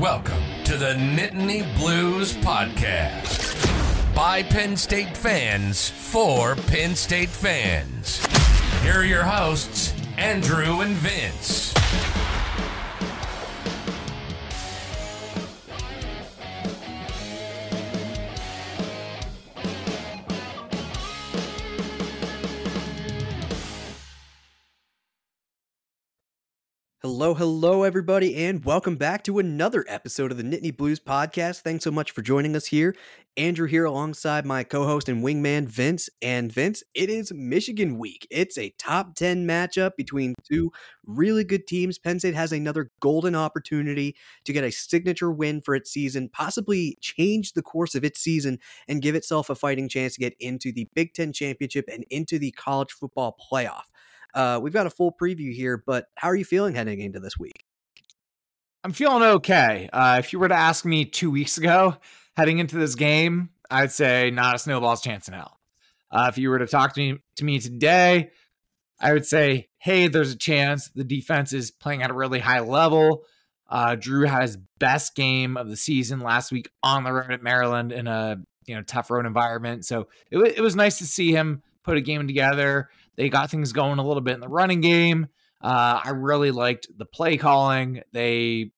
Welcome to the Nittany Blues Podcast. By Penn State fans, for Penn State fans. Here are your hosts, Andrew and Vince. Hello, hello, everybody, and welcome back to another episode of the Nittany Blues podcast. Thanks so much for joining us here. Andrew here alongside my co host and wingman, Vince. And Vince, it is Michigan week. It's a top 10 matchup between two really good teams. Penn State has another golden opportunity to get a signature win for its season, possibly change the course of its season, and give itself a fighting chance to get into the Big Ten championship and into the college football playoff. Uh, we've got a full preview here, but how are you feeling heading into this week? I'm feeling okay. Uh, if you were to ask me two weeks ago, heading into this game, I'd say not a snowball's chance in hell. Uh, if you were to talk to me to me today, I would say, hey, there's a chance. The defense is playing at a really high level. Uh, Drew had his best game of the season last week on the road at Maryland in a you know tough road environment. So it, w- it was nice to see him put a game together. They got things going a little bit in the running game. Uh, I really liked the play calling. They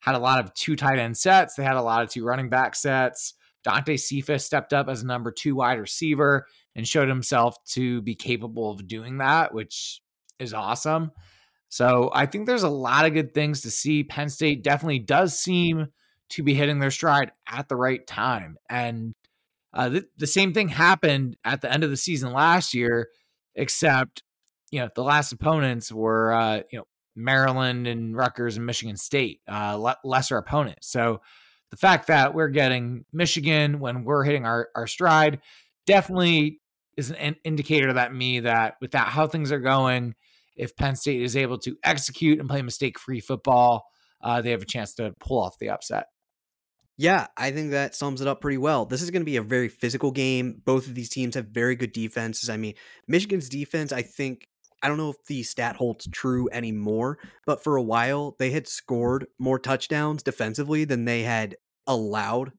had a lot of two tight end sets. They had a lot of two running back sets. Dante Cephas stepped up as a number two wide receiver and showed himself to be capable of doing that, which is awesome. So I think there's a lot of good things to see. Penn State definitely does seem to be hitting their stride at the right time. And uh, th- the same thing happened at the end of the season last year except you know the last opponents were uh, you know Maryland and Rutgers and Michigan State, uh, le- lesser opponents. So the fact that we're getting Michigan when we're hitting our, our stride definitely is an indicator that me that with that how things are going, if Penn State is able to execute and play mistake free football, uh, they have a chance to pull off the upset. Yeah, I think that sums it up pretty well. This is going to be a very physical game. Both of these teams have very good defenses. I mean, Michigan's defense, I think, I don't know if the stat holds true anymore, but for a while they had scored more touchdowns defensively than they had allowed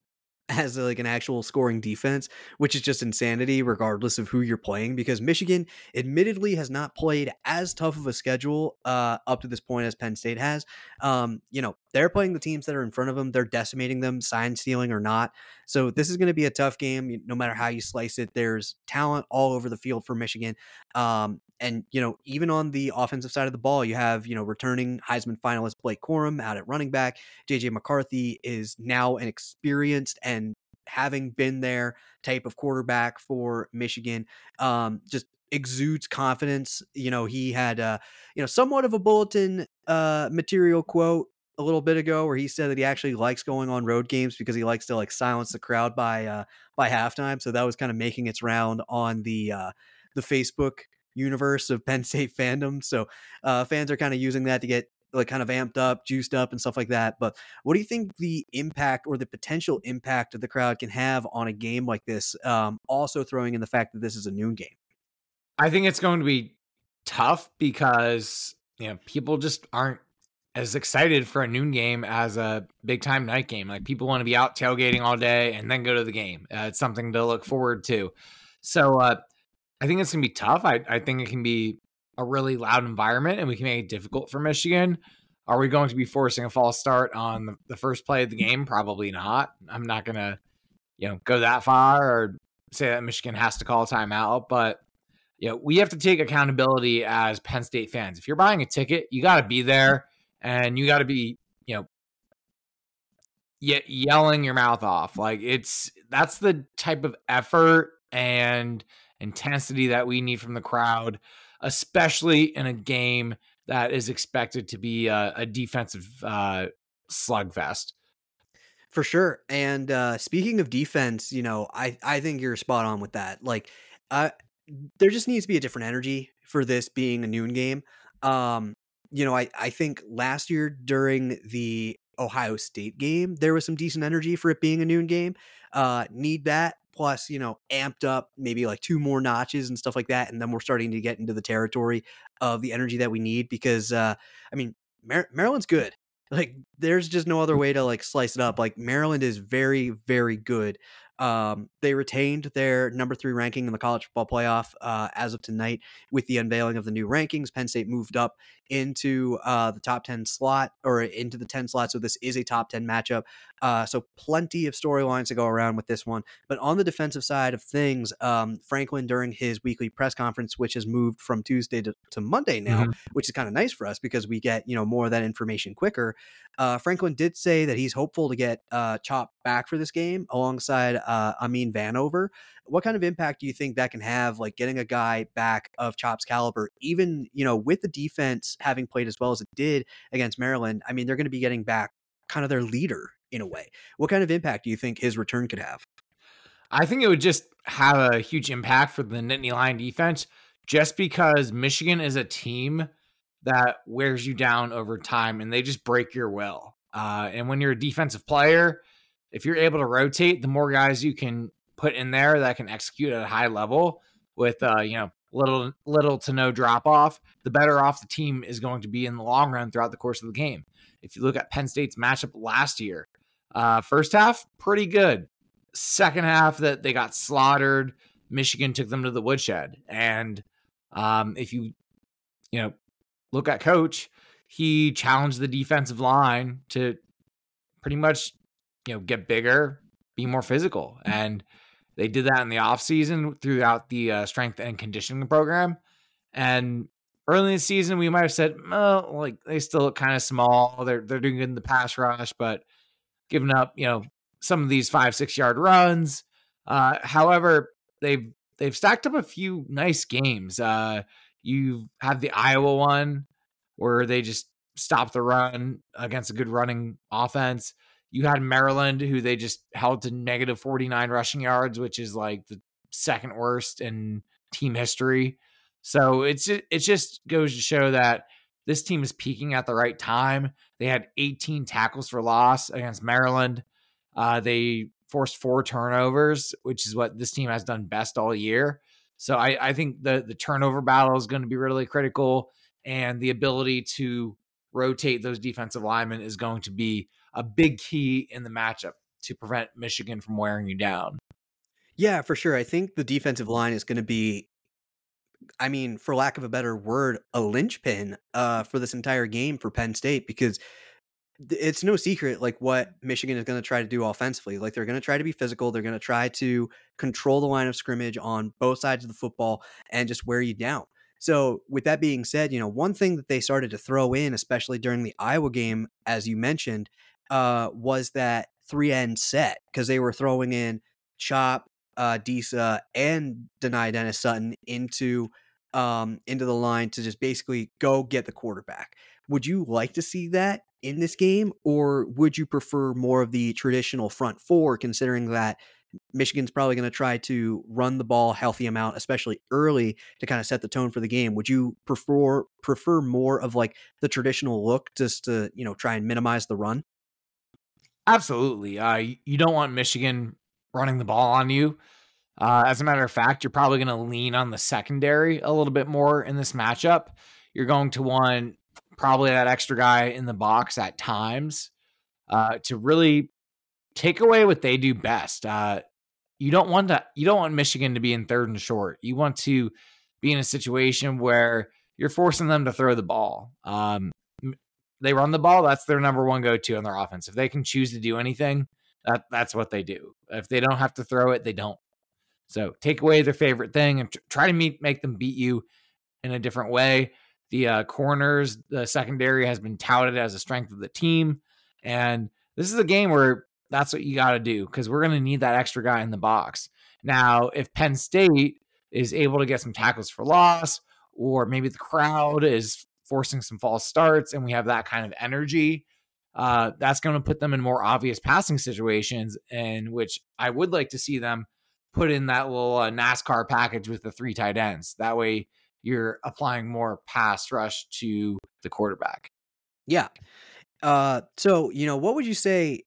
as like an actual scoring defense, which is just insanity regardless of who you're playing because Michigan admittedly has not played as tough of a schedule uh, up to this point as Penn State has. Um, you know, they're playing the teams that are in front of them, they're decimating them, sign stealing or not. So this is going to be a tough game no matter how you slice it. There's talent all over the field for Michigan. Um, and you know, even on the offensive side of the ball, you have you know returning Heisman finalist Blake Corum out at running back. JJ McCarthy is now an experienced and having been there type of quarterback for Michigan. Um, just exudes confidence. You know, he had uh, you know somewhat of a bulletin uh, material quote a little bit ago where he said that he actually likes going on road games because he likes to like silence the crowd by uh, by halftime. So that was kind of making its round on the uh, the Facebook universe of Penn State fandom. So uh, fans are kind of using that to get like kind of amped up, juiced up, and stuff like that. But what do you think the impact or the potential impact of the crowd can have on a game like this? Um, also throwing in the fact that this is a noon game. I think it's going to be tough because you know people just aren't as excited for a noon game as a big time night game. Like people want to be out tailgating all day and then go to the game. Uh, it's something to look forward to. So uh, I think it's gonna be tough. I, I think it can be a really loud environment and we can make it difficult for Michigan. Are we going to be forcing a false start on the, the first play of the game? Probably not. I'm not gonna, you know, go that far or say that Michigan has to call a timeout, but you know, we have to take accountability as Penn State fans. If you're buying a ticket, you got to be there and you got to be, you know, ye- yelling your mouth off. Like it's that's the type of effort and intensity that we need from the crowd, especially in a game that is expected to be a, a defensive uh, slugfest. For sure. And uh, speaking of defense, you know, I, I think you're spot on with that. Like, uh, there just needs to be a different energy for this being a noon game. Um, you know, I, I think last year during the Ohio State game, there was some decent energy for it being a noon game. Uh, need that plus you know amped up maybe like two more notches and stuff like that and then we're starting to get into the territory of the energy that we need because uh i mean Mar- maryland's good Like there's just no other way to like slice it up. Like Maryland is very, very good. Um, they retained their number three ranking in the college football playoff uh, as of tonight with the unveiling of the new rankings. Penn State moved up into uh, the top 10 slot or into the 10 slot. So this is a top 10 matchup. Uh, so plenty of storylines to go around with this one. But on the defensive side of things, um, Franklin, during his weekly press conference, which has moved from Tuesday to, to Monday now, mm-hmm. which is kind of nice for us because we get, you know, more of that information quicker. Uh, Franklin did say that he's hopeful to get uh, Chop back for this game alongside uh, Amin Vanover. What kind of impact do you think that can have, like getting a guy back of Chop's caliber, even you know with the defense having played as well as it did against Maryland? I mean, they're going to be getting back kind of their leader in a way. What kind of impact do you think his return could have? I think it would just have a huge impact for the Nittany Lion defense, just because Michigan is a team that wears you down over time and they just break your will. Uh, and when you're a defensive player, if you're able to rotate, the more guys you can put in there that can execute at a high level with uh, you know little little to no drop off, the better off the team is going to be in the long run throughout the course of the game. If you look at Penn State's matchup last year, uh, first half pretty good. Second half that they got slaughtered. Michigan took them to the woodshed, and um, if you you know look at coach, he challenged the defensive line to pretty much you know get bigger, be more physical, and they did that in the off season throughout the uh, strength and conditioning program. And early in the season, we might have said, oh, like they still look kind of small. They're they're doing good in the pass rush, but giving up, you know, some of these five six yard runs. Uh, however, they've they've stacked up a few nice games. Uh, you have the Iowa one where they just stopped the run against a good running offense. You had Maryland, who they just held to negative 49 rushing yards, which is like the second worst in team history. So it's it just goes to show that this team is peaking at the right time. They had 18 tackles for loss against Maryland. Uh, they forced four turnovers, which is what this team has done best all year. So I, I think the the turnover battle is going to be really critical, and the ability to rotate those defensive linemen is going to be a big key in the matchup to prevent Michigan from wearing you down. Yeah, for sure. I think the defensive line is going to be, I mean, for lack of a better word, a linchpin uh, for this entire game for Penn State because it's no secret like what Michigan is going to try to do offensively. Like they're going to try to be physical. They're going to try to control the line of scrimmage on both sides of the football and just wear you down. So, with that being said, you know, one thing that they started to throw in, especially during the Iowa game, as you mentioned, uh, was that three end set because they were throwing in Chop, uh, Disa, and Dani Dennis Sutton into um, into the line to just basically go get the quarterback. Would you like to see that in this game, or would you prefer more of the traditional front four, considering that Michigan's probably going to try to run the ball healthy amount, especially early to kind of set the tone for the game. Would you prefer prefer more of like the traditional look just to, you know, try and minimize the run? Absolutely. Uh, you don't want Michigan running the ball on you. Uh, as a matter of fact, you're probably going to lean on the secondary a little bit more in this matchup. You're going to want probably that extra guy in the box at times uh, to really take away what they do best. Uh, you don't want to you don't want Michigan to be in third and short. You want to be in a situation where you're forcing them to throw the ball. Um, they run the ball. That's their number one go to on their offense. If they can choose to do anything, that that's what they do. If they don't have to throw it, they don't. So take away their favorite thing and try to meet, make them beat you in a different way. The uh, corners, the secondary has been touted as a strength of the team, and this is a game where that's what you got to do because we're going to need that extra guy in the box. Now, if Penn State is able to get some tackles for loss, or maybe the crowd is forcing some false starts and we have that kind of energy, uh, that's going to put them in more obvious passing situations, in which I would like to see them put in that little uh, NASCAR package with the three tight ends. That way, you're applying more pass rush to the quarterback. Yeah. Uh, so you know, what would you say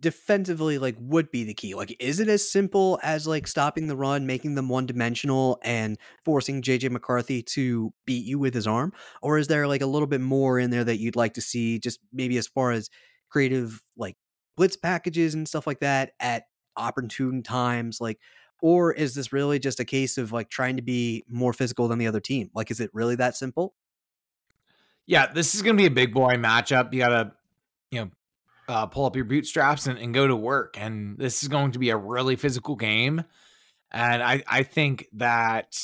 defensively like would be the key? Like is it as simple as like stopping the run, making them one dimensional and forcing JJ McCarthy to beat you with his arm or is there like a little bit more in there that you'd like to see just maybe as far as creative like blitz packages and stuff like that at opportune times like or is this really just a case of like trying to be more physical than the other team? Like is it really that simple? Yeah, this is going to be a big boy matchup. You got to you know uh, pull up your bootstraps and, and go to work. And this is going to be a really physical game. And I, I think that,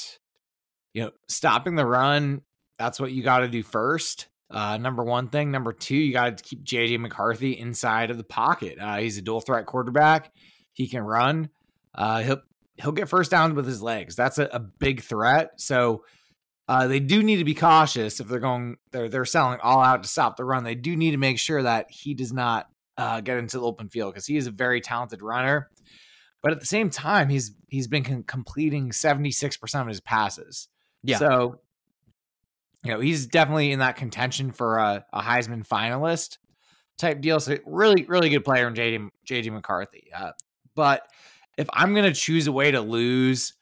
you know, stopping the run, that's what you got to do first. Uh, number one thing. Number two, you got to keep JJ McCarthy inside of the pocket. Uh, he's a dual threat quarterback. He can run. Uh, he'll he'll get first down with his legs. That's a, a big threat. So uh, they do need to be cautious if they're going they're they're selling all out to stop the run. They do need to make sure that he does not uh, get into the open field because he is a very talented runner. But at the same time, he's he's been completing 76% of his passes. Yeah. So, you know, he's definitely in that contention for a, a Heisman finalist type deal. So really, really good player in JD, JD McCarthy. Uh, but if I'm going to choose a way to lose,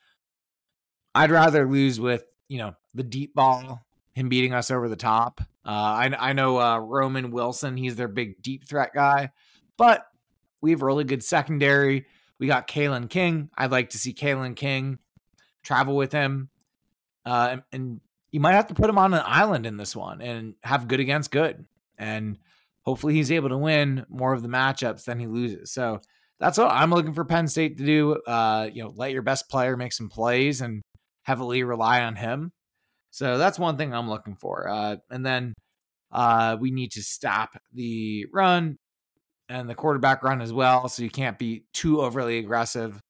I'd rather lose with, you know, the deep ball, him beating us over the top. Uh, I, I know uh, Roman Wilson, he's their big deep threat guy, but we have a really good secondary. We got Kalen King. I'd like to see Kalen King travel with him. Uh, and, and you might have to put him on an island in this one and have good against good. And hopefully he's able to win more of the matchups than he loses. So that's what I'm looking for Penn State to do. Uh, you know, let your best player make some plays and heavily rely on him. So that's one thing I'm looking for. Uh, and then uh, we need to stop the run and the quarterback run as well. So you can't be too overly aggressive.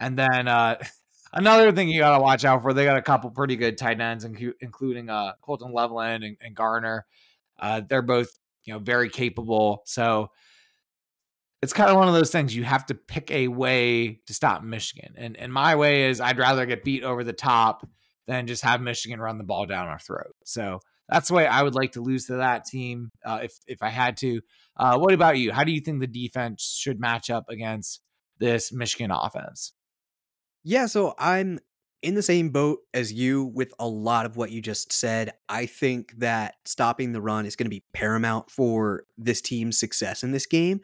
And then uh, another thing you got to watch out for, they got a couple pretty good tight ends, including uh, Colston Loveland and, and Barner. Uh, they're both you know very capable. So it's kind of one of those things you have to pick a way to stop Michigan. And and my way is I'd rather get beat over the top than just have Michigan run the ball down our throat. So that's the way I would like to lose to that team uh, if if I had to. Uh, what about you? How do you think the defense should match up against this Michigan offense? Yeah, so I'm in the same boat as you with a lot of what you just said. I think that stopping the run is going to be paramount for this team's success in this game.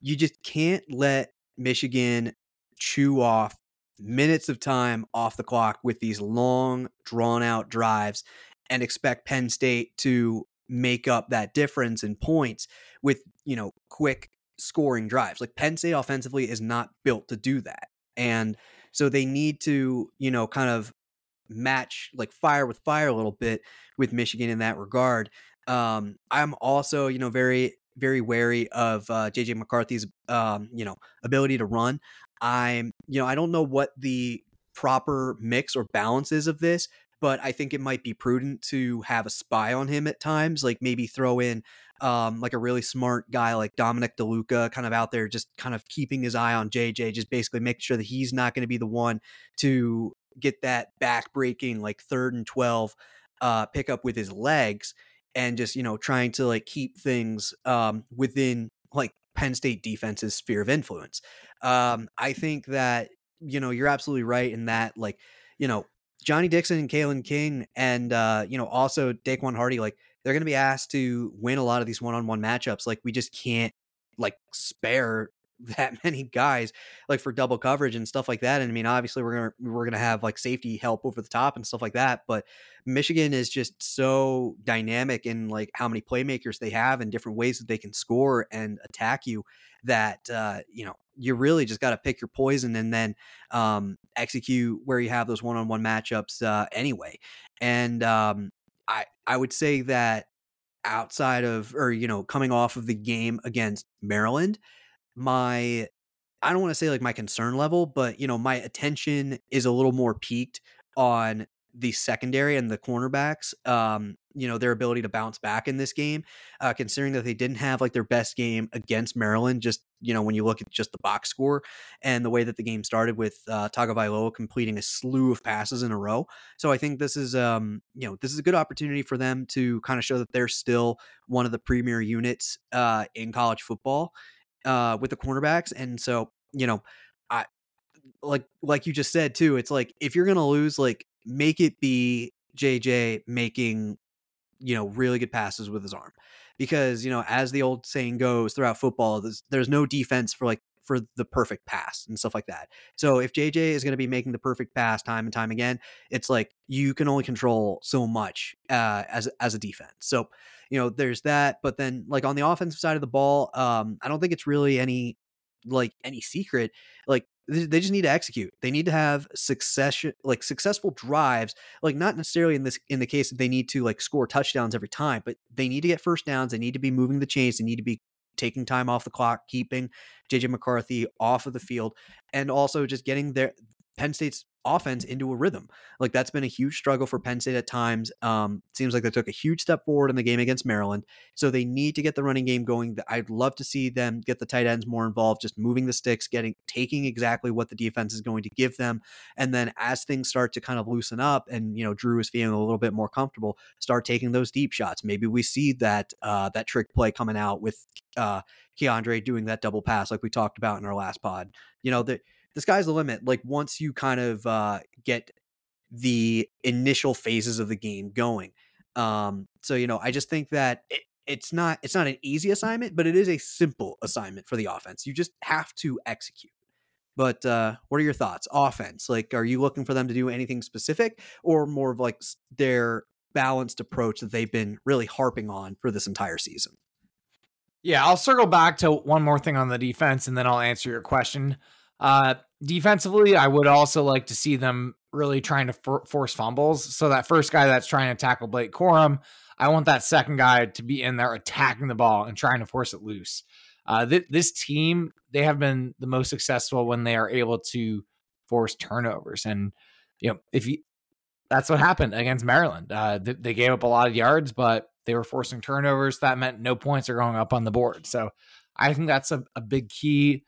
You just can't let Michigan chew off minutes of time off the clock with these long, drawn out drives and expect Penn State to make up that difference in points with, you know, quick scoring drives. Like Penn State offensively is not built to do that. And so they need to, you know, kind of match like fire with fire a little bit with Michigan in that regard. Um, I'm also, you know, very very wary of uh, JJ McCarthy's um, you know ability to run. I'm, you know, I don't know what the proper mix or balance is of this, but I think it might be prudent to have a spy on him at times, like maybe throw in um, like a really smart guy like Dominic DeLuca kind of out there, just kind of keeping his eye on JJ, just basically making sure that he's not going to be the one to get that back breaking like third and 12 uh, pickup with his legs and just, you know, trying to like keep things um, within like Penn State defense's sphere of influence. Um, I think that you know you're absolutely right in that, like you know Johnny Dixon and Kalen King, and uh, you know also Daequan Hardy, like they're going to be asked to win a lot of these one-on-one matchups. Like we just can't like spare that many guys like for double coverage and stuff like that. And I mean, obviously we're gonna we're gonna have like safety help over the top and stuff like that. But Michigan is just so dynamic in like how many playmakers they have and different ways that they can score and attack you that uh, you know you really just got to pick your poison and then um, execute where you have those one-on-one matchups uh, anyway. And um, I I would say that outside of or you know coming off of the game against Maryland my I don't want to say like my concern level, but you know, my attention is a little more peaked on the secondary and the cornerbacks. Um, you know, their ability to bounce back in this game, uh, considering that they didn't have like their best game against Maryland. Just you know, when you look at just the box score and the way that the game started with uh, Tagovailoa completing a slew of passes in a row. So I think this is, um, you know, this is a good opportunity for them to kind of show that they're still one of the premier units uh, in college football uh, with the cornerbacks, and so you know, I like like you just said too. It's like if you're gonna lose, like make it be JJ making you know really good passes with his arm, because you know as the old saying goes throughout football, there's there's no defense for like for the perfect pass and stuff like that. So if JJ is going to be making the perfect pass time and time again, it's like you can only control so much uh, as as a defense. So you know there's that, but then like on the offensive side of the ball, um, I don't think it's really any like any secret. Like they just need to execute. They need to have succession like successful drives, like not necessarily in this in the case that they need to like score touchdowns every time, but they need to get first downs, they need to be moving the chains, they need to be taking time off the clock, keeping JJ McCarthy off of the field, and also just getting their Penn State's offense into a rhythm. Like that's been a huge struggle for Penn State at times. Um, seems like they took a huge step forward in the game against Maryland. So they need to get the running game going. I'd love to see them get the tight ends more involved, just moving the sticks, getting taking exactly what the defense is going to give them. And then as things start to kind of loosen up and you know Drew is feeling a little bit more comfortable, start taking those deep shots. Maybe we see that uh that trick play coming out with uh Keandre doing that double pass like we talked about in our last pod. You know, the the sky's the limit. Like once you kind of uh, get the initial phases of the game going. Um, so you know, I just think that it, it's not it's not an easy assignment, but it is a simple assignment for the offense. You just have to execute. But uh, what are your thoughts? Offense, like, are you looking for them to do anything specific, or more of like their balanced approach that they've been really harping on for this entire season? Yeah, I'll circle back to one more thing on the defense, and then I'll answer your question. Uh, defensively, I would also like to see them really trying to for- force fumbles. So that first guy that's trying to tackle Blake Corum, I want that second guy to be in there attacking the ball and trying to force it loose. Uh, th- this team, they have been the most successful when they are able to force turnovers. And, you know, if you, that's what happened against Maryland. Uh, th- they gave up a lot of yards, but they were forcing turnovers. That meant no points are going up on the board. So I think that's a, a big key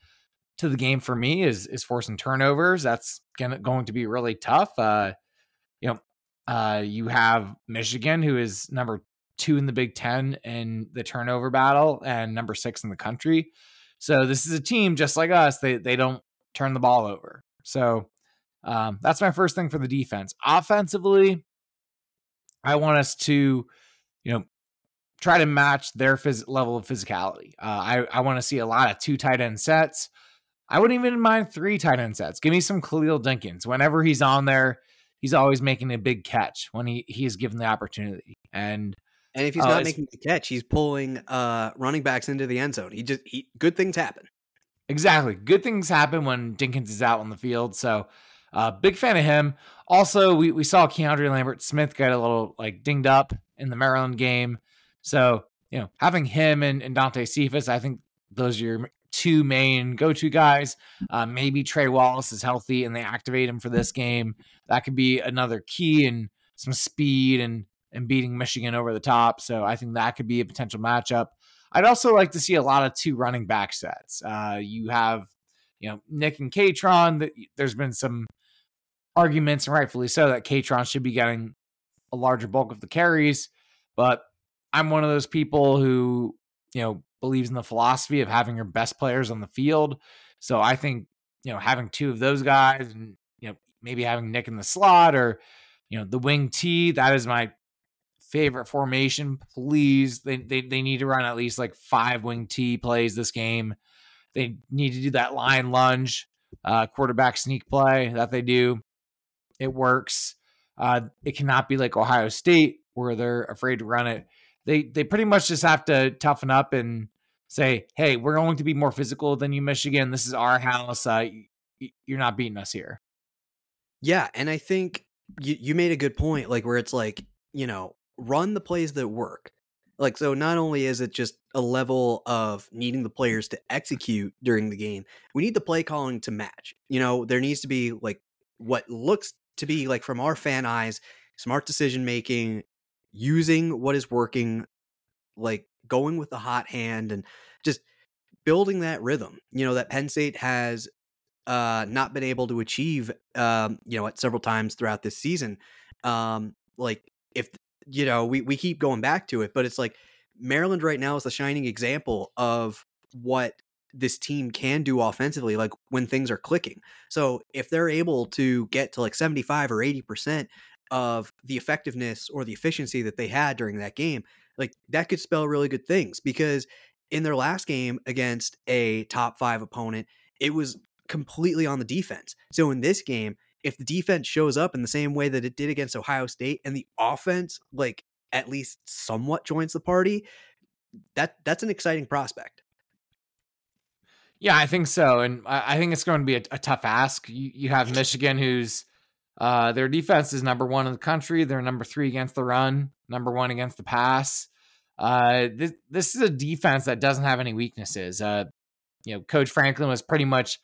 to the game for me is is forcing turnovers. That's gonna, going to be really tough. Uh, you know, uh, you have Michigan, who is number two in the Big Ten in the turnover battle, and number six in the country. So this is a team just like us. They they don't turn the ball over. So um, that's my first thing for the defense. Offensively, I want us to, you know, try to match their phys- level of physicality. Uh, I I want to see a lot of two tight end sets. I wouldn't even mind three tight end sets. Give me some Khalil Dinkins. Whenever he's on there, he's always making a big catch when he he is given the opportunity. And and if he's uh, not making the catch, he's pulling uh, running backs into the end zone. He just he, good things happen. Exactly, good things happen when Dinkins is out on the field. So, uh, big fan of him. Also, we we saw Keandre Lambert Smith get a little like dinged up in the Maryland game. So you know, having him and, and Dante Cephas, I think those are your two main go-to guys. Uh, maybe Trey Wallace is healthy and they activate him for this game. That could be another key and some speed and and beating Michigan over the top. So I think that could be a potential matchup. I'd also like to see a lot of two running back sets. Uh, you have, you know, Nick and Kaytron. There's been some arguments, and rightfully so, that Kaytron should be getting a larger bulk of the carries. But I'm one of those people who, you know, believes in the philosophy of having your best players on the field. So I think, you know, having two of those guys and, you know, maybe having Nick in the slot or, you know, the wing T, that is my favorite formation. Please, they, they, they need to run at least like five wing T plays this game. They need to do that line lunge, uh, quarterback sneak play that they do. It works. Uh, it cannot be like Ohio State where they're afraid to run it. They they pretty much just have to toughen up and say, hey, we're going to be more physical than you, Michigan. This is our house. Uh, you're not beating us here. Yeah. And I think you, you made a good point, like where it's like, you know, run the plays that work. Like, so not only is it just a level of needing the players to execute during the game, we need the play calling to match. You know, there needs to be like what looks to be like from our fan eyes, smart decision making, using what is working, like going with the hot hand and just building that rhythm, you know, that Penn State has uh, not been able to achieve, um, you know, at several times throughout this season. Um, like if, you know, we, we keep going back to it, but it's like Maryland right now is the shining example of what this team can do offensively, like when things are clicking. So if they're able to get to like 75 or 80% of the effectiveness or the efficiency that they had during that game, like that could spell really good things because in their last game against a top five opponent, it was completely on the defense. So in this game, if the defense shows up in the same way that it did against Ohio State and the offense like at least somewhat joins the party, that that's an exciting prospect. Yeah, I think so, and I, I think it's going to be a, a tough ask. You, you have Michigan, who's uh, their defense is number one in the country. They're number three against the run, number one against the pass. Uh, this this is a defense that doesn't have any weaknesses. Uh, you know, Coach Franklin was pretty much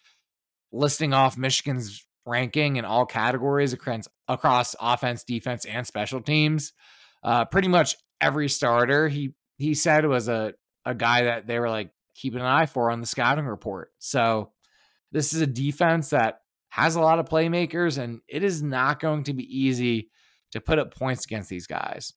listing off Michigan's ranking in all categories across across offense, defense, and special teams. Uh, pretty much every starter he he said was a a guy that they were like keeping an eye for on the scouting report. So this is a defense that has a lot of playmakers, and it is not going to be easy to put up points against these guys.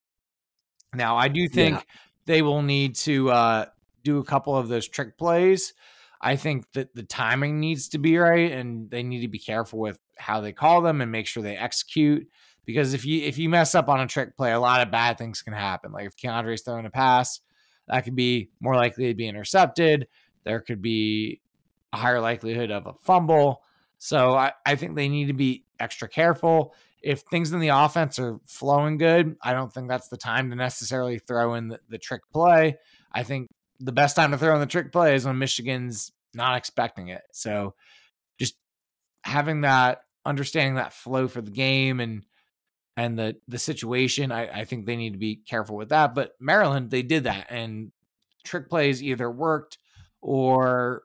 Now, I do think yeah. they will need to uh, do a couple of those trick plays. I think that the timing needs to be right, and they need to be careful with how they call them and make sure they execute. Because if you if you mess up on a trick play, a lot of bad things can happen. Like if Keandre's throwing a pass, that could be more likely to be intercepted. There could be a higher likelihood of a fumble. So I, I think they need to be extra careful. If things in the offense are flowing good, I don't think that's the time to necessarily throw in the, the trick play. I think the best time to throw in the trick play is when Michigan's not expecting it. So just having that understanding that flow for the game and and the the situation, I, I think they need to be careful with that. But Maryland, they did that, and trick plays either worked or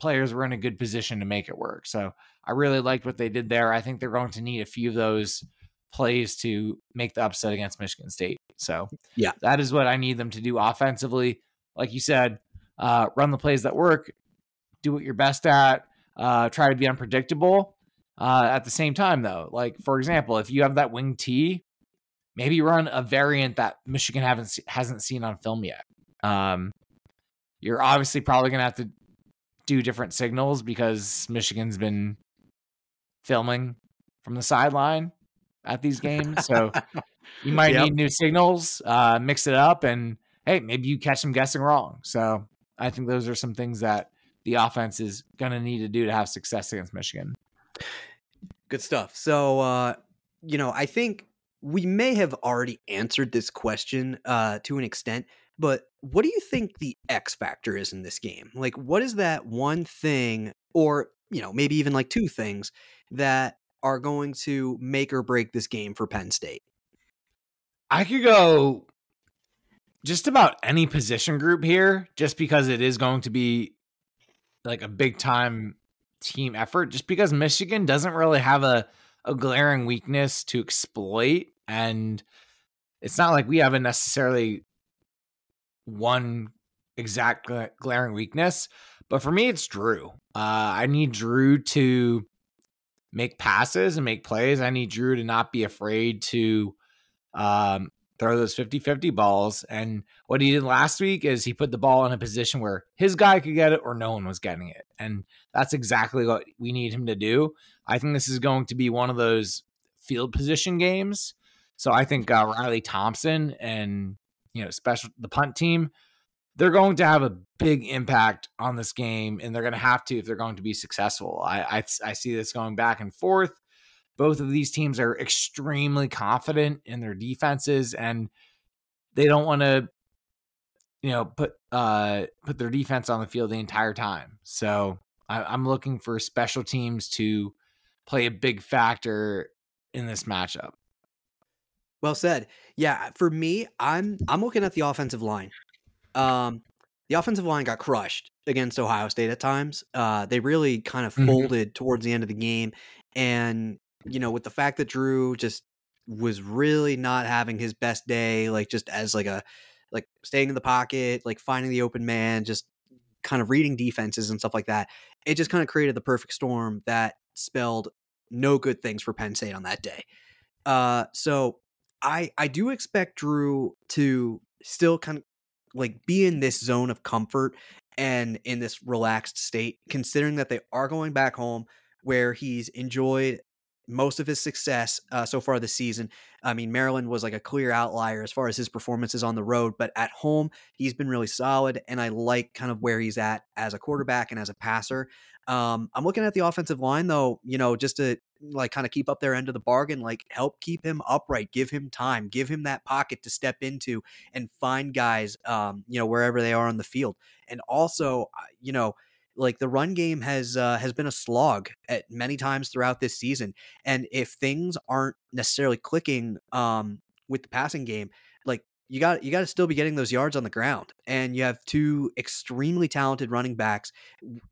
players were in a good position to make it work. So I really liked what they did there. I think they're going to need a few of those plays to make the upset against Michigan State. So yeah, that is what I need them to do offensively. Like you said, uh, run the plays that work, do what you're best at, uh, try to be unpredictable. Uh, at the same time, though, like for example, if you have that wing T, maybe run a variant that Michigan haven't hasn't seen on film yet. Um, you're obviously probably gonna have to do different signals because Michigan's been filming from the sideline at these games, so you might yep. need new signals. Uh, mix it up, and hey, maybe you catch them guessing wrong. So I think those are some things that the offense is going to need to do to have success against Michigan. Good stuff. So, uh, you know, I think we may have already answered this question uh, to an extent, but what do you think the X factor is in this game? Like, what is that one thing, or, you know, maybe even like two things that are going to make or break this game for Penn State? I could go just about any position group here, just because it is going to be like a big time team effort just because Michigan doesn't really have a, a glaring weakness to exploit. And it's not like we have a necessarily one exact glaring weakness. But for me, it's Drew. Uh, I need Drew to make passes and make plays. I need Drew to not be afraid to um, throw those 50-50 balls. And what he did last week is he put the ball in a position where his guy could get it or no one was getting it. And that's exactly what we need him to do. I think this is going to be one of those field position games. So I think uh, Riley Thompson and you know special the punt team they're going to have a big impact on this game and they're going to have to if they're going to be successful. I, I, I see this going back and forth. Both of these teams are extremely confident in their defenses and they don't want to you know put uh put their defense on the field the entire time. So I, I'm looking for special teams to play a big factor in this matchup. Well said. Yeah, for me, I'm I'm looking at the offensive line. Um, the offensive line got crushed against Ohio State at times. Uh, they really kind of mm-hmm. folded towards the end of the game, and you know, with the fact that Drew just was really not having his best day, like just as like a like staying in the pocket, like finding the open man, just kind of reading defenses and stuff like that. It just kind of created the perfect storm that spelled no good things for Penn State on that day. Uh, so I I do expect Drew to still kind of like be in this zone of comfort and in this relaxed state, considering that they are going back home where he's enjoyed most of his success uh, so far this season. I mean, Maryland was like a clear outlier as far as his performances on the road, but at home, he's been really solid. And I like kind of where he's at as a quarterback and as a passer. Um, I'm looking at the offensive line, though, you know, just to like kind of keep up their end of the bargain, like help keep him upright, give him time, give him that pocket to step into and find guys, um, you know, wherever they are on the field. And also, you know, like the run game has uh, has been a slog at many times throughout this season, and if things aren't necessarily clicking um, with the passing game, like you got you got to still be getting those yards on the ground, and you have two extremely talented running backs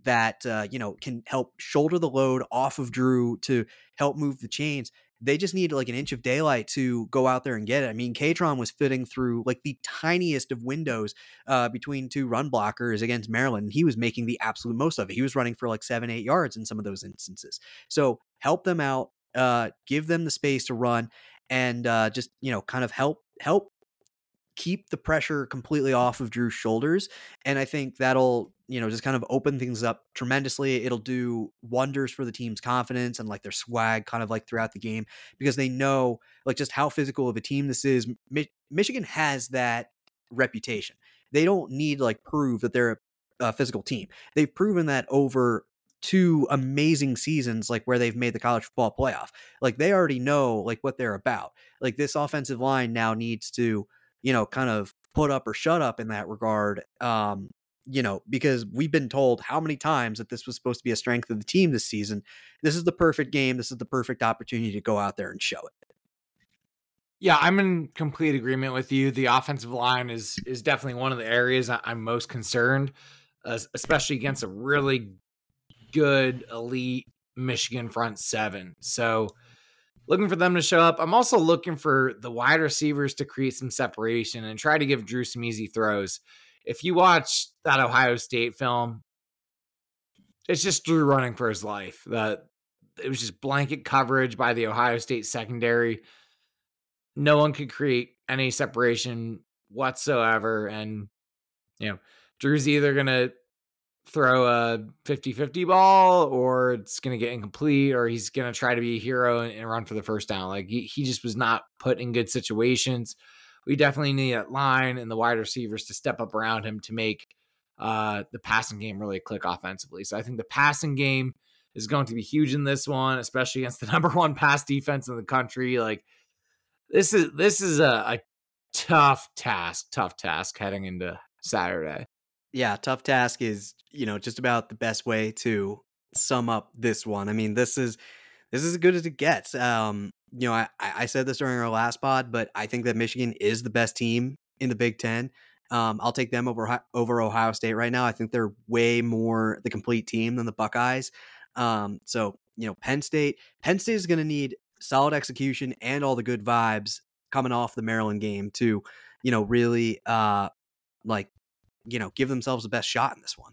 that uh, you know can help shoulder the load off of Drew to help move the chains they just need like an inch of daylight to go out there and get it. I mean, Kaytron was fitting through like the tiniest of windows uh, between two run blockers against Maryland, and he was making the absolute most of it. He was running for like seven, eight yards in some of those instances. So help them out, uh, give them the space to run, and uh, just you know, kind of help help keep the pressure completely off of Drew's shoulders. And I think that'll, you know, just kind of open things up tremendously. It'll do wonders for the team's confidence and like their swag kind of like throughout the game because they know like just how physical of a team this is. Mi- Michigan has that reputation. They don't need like prove that they're a, a physical team. They've proven that over two amazing seasons like where they've made the college football playoff. Like they already know like what they're about. Like this offensive line now needs to you know, kind of put up or shut up in that regard. Um, you know, because we've been told how many times that this was supposed to be a strength of the team this season. This is the perfect game. This is the perfect opportunity to go out there and show it. Yeah, I'm in complete agreement with you. The offensive line is is definitely one of the areas I'm most concerned, especially against a really good elite Michigan front seven. So looking for them to show up. I'm also looking for the wide receivers to create some separation and try to give Drew some easy throws. If you watch that Ohio State film, it's just Drew running for his life. That it was just blanket coverage by the Ohio State secondary. No one could create any separation whatsoever. And, you know, Drew's either to throw a 50-50 ball or it's going to get incomplete or he's going to try to be a hero and, and, run for the first down. Like he, he just was not put in good situations. We definitely need that line and the wide receivers to step up around him to make uh, the passing game really click offensively. So I think the passing game is going to be huge in this one, especially against the number one pass defense in the country. Like this is this is a, a tough task, tough task heading into Saturday yeah, tough task is, you know, just about the best way to sum up this one. I mean, this is this is as good as it gets. Um, you know, I, I said this during our last pod, but I think that Michigan is the best team in the Big Ten. Um, I'll take them over over Ohio State right now. I think they're way more the complete team than the Buckeyes. Um, so you know, Penn State, Penn State is going to need solid execution and all the good vibes coming off the Maryland game to, you know, really uh, like you know, give themselves the best shot in this one.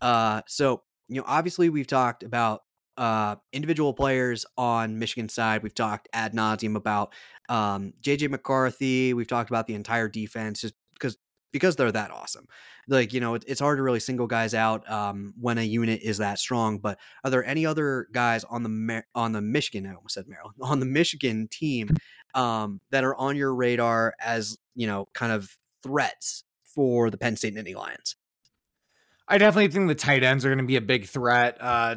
Uh, so, you know, obviously we've talked about uh, individual players on Michigan side. We've talked ad nauseum about um, JJ McCarthy. We've talked about the entire defense just because because they're that awesome. Like you know, it, it's hard to really single guys out um, when a unit is that strong. But are there any other guys on the on the Michigan? I almost said Maryland on the Michigan team um, that are on your radar as you know, kind of threats for the Penn State Nittany Lions. I definitely think the tight ends are going to be a big threat. Uh,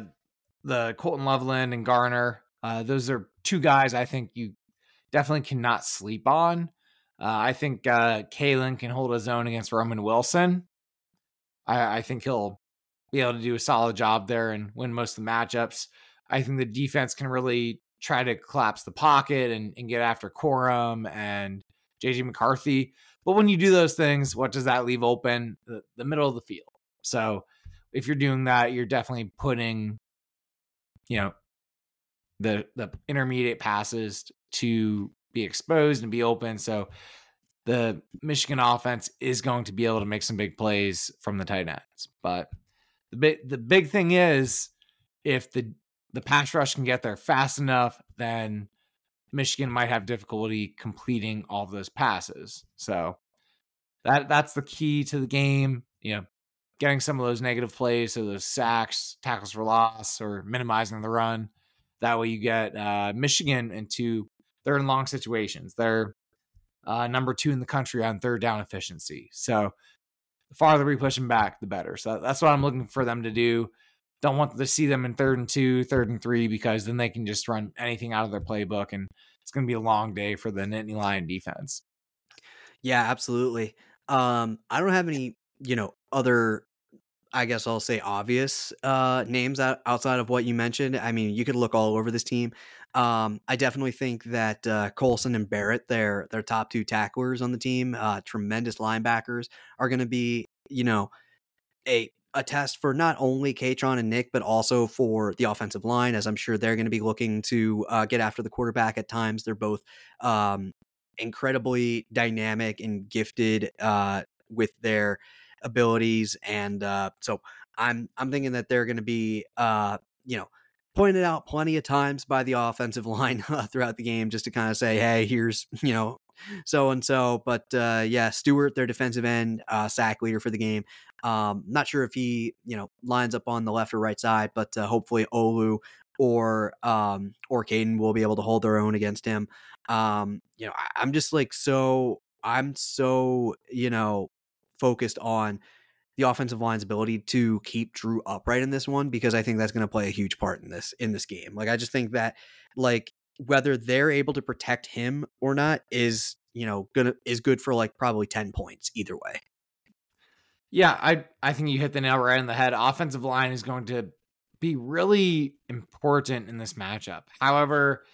the Colston Loveland and Barner, uh, those are two guys I think you definitely cannot sleep on. Uh, I think uh, Kalen can hold his own against Roman Wilson. I, I, think he'll be able to do a solid job there and win most of the matchups. I think the defense can really try to collapse the pocket and, and get after Corum and JJ McCarthy. But when you do those things, what does that leave open? The, the middle of the field. So if you're doing that, you're definitely putting, you know, the the intermediate passes to be exposed and be open. So the Michigan offense is going to be able to make some big plays from the tight ends. But the big the big thing is if the the pass rush can get there fast enough, then Michigan might have difficulty completing all of those passes. So that that's the key to the game. You know, getting some of those negative plays, so those sacks, tackles for loss, or minimizing the run. That way, you get uh, Michigan into they're in long situations. They're uh, number two in the country on third down efficiency. So the farther we push them back, the better. So that's what I'm looking for them to do. Don't want to see them in third and two, third and three, because then they can just run anything out of their playbook, and it's going to be a long day for the Nittany Lion defense. Yeah, absolutely. Um, I don't have any, you know, other I guess I'll say obvious uh, names out, outside of what you mentioned. I mean, you could look all over this team. Um, I definitely think that uh, Colson and Barrett, their their top two tacklers on the team, uh, tremendous linebackers, are going to be you know a a test for not only Kaytron and Nick, but also for the offensive line, as I'm sure they're going to be looking to uh, get after the quarterback at times. They're both um, incredibly dynamic and gifted uh, with their abilities, and uh, so I'm I'm thinking that they're going to be uh, you know pointed out plenty of times by the offensive line uh, throughout the game just to kind of say, hey, here's you know so and so. But uh, yeah, Stewart, their defensive end, uh, sack leader for the game. Um, not sure if he you know lines up on the left or right side, but uh, hopefully Olu or um, or Caedan will be able to hold their own against him. Um, you know, I, I'm just like so I'm so you know focused on the offensive line's ability to keep Drew upright in this one because I think that's going to play a huge part in this in this game. Like I just think that like whether they're able to protect him or not is you know gonna is good for like probably 10 points either way. Yeah i i think you hit the nail right on the head. Offensive line is going to be really important in this matchup. However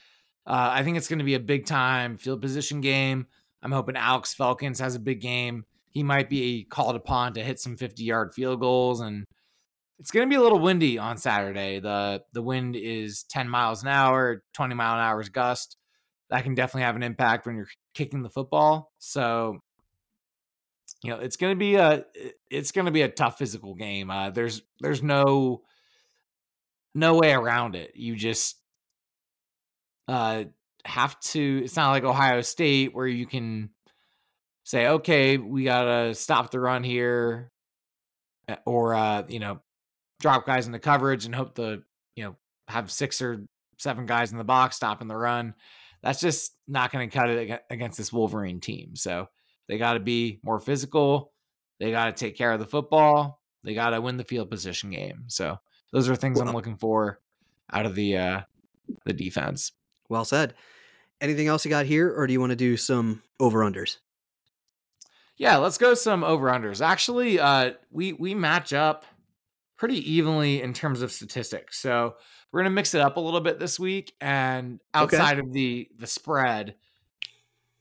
uh, i think it's going to be a big time field position game. I'm hoping Alex Felkins has a big game. He might be called upon to hit some 50 yard field goals and it's going to be a little windy on Saturday. The the wind is 10 miles an hour, 20 mile an hour gust. That can definitely have an impact when you're kicking the football. So you know, it's going to be a it's going to be a tough physical game. Uh, there's there's no no way around it. You just uh have to it's not like Ohio State where you can say, okay, we gotta stop the run here, eh, or uh, you know, drop guys into coverage and hope to you know have six or seven guys in the box stopping the run. That's just not going to cut it against this Wolverine team. So they got to be more physical. They got to take care of the football. They got to win the field position game. So those are things well, I'm looking for out of the uh, the defense. Well said. Anything else you got here, or do you want to do some over unders? Yeah, let's go some over unders. Actually, uh, we we match up pretty evenly in terms of statistics. So we're gonna mix it up a little bit this week, and outside okay. of the the spread,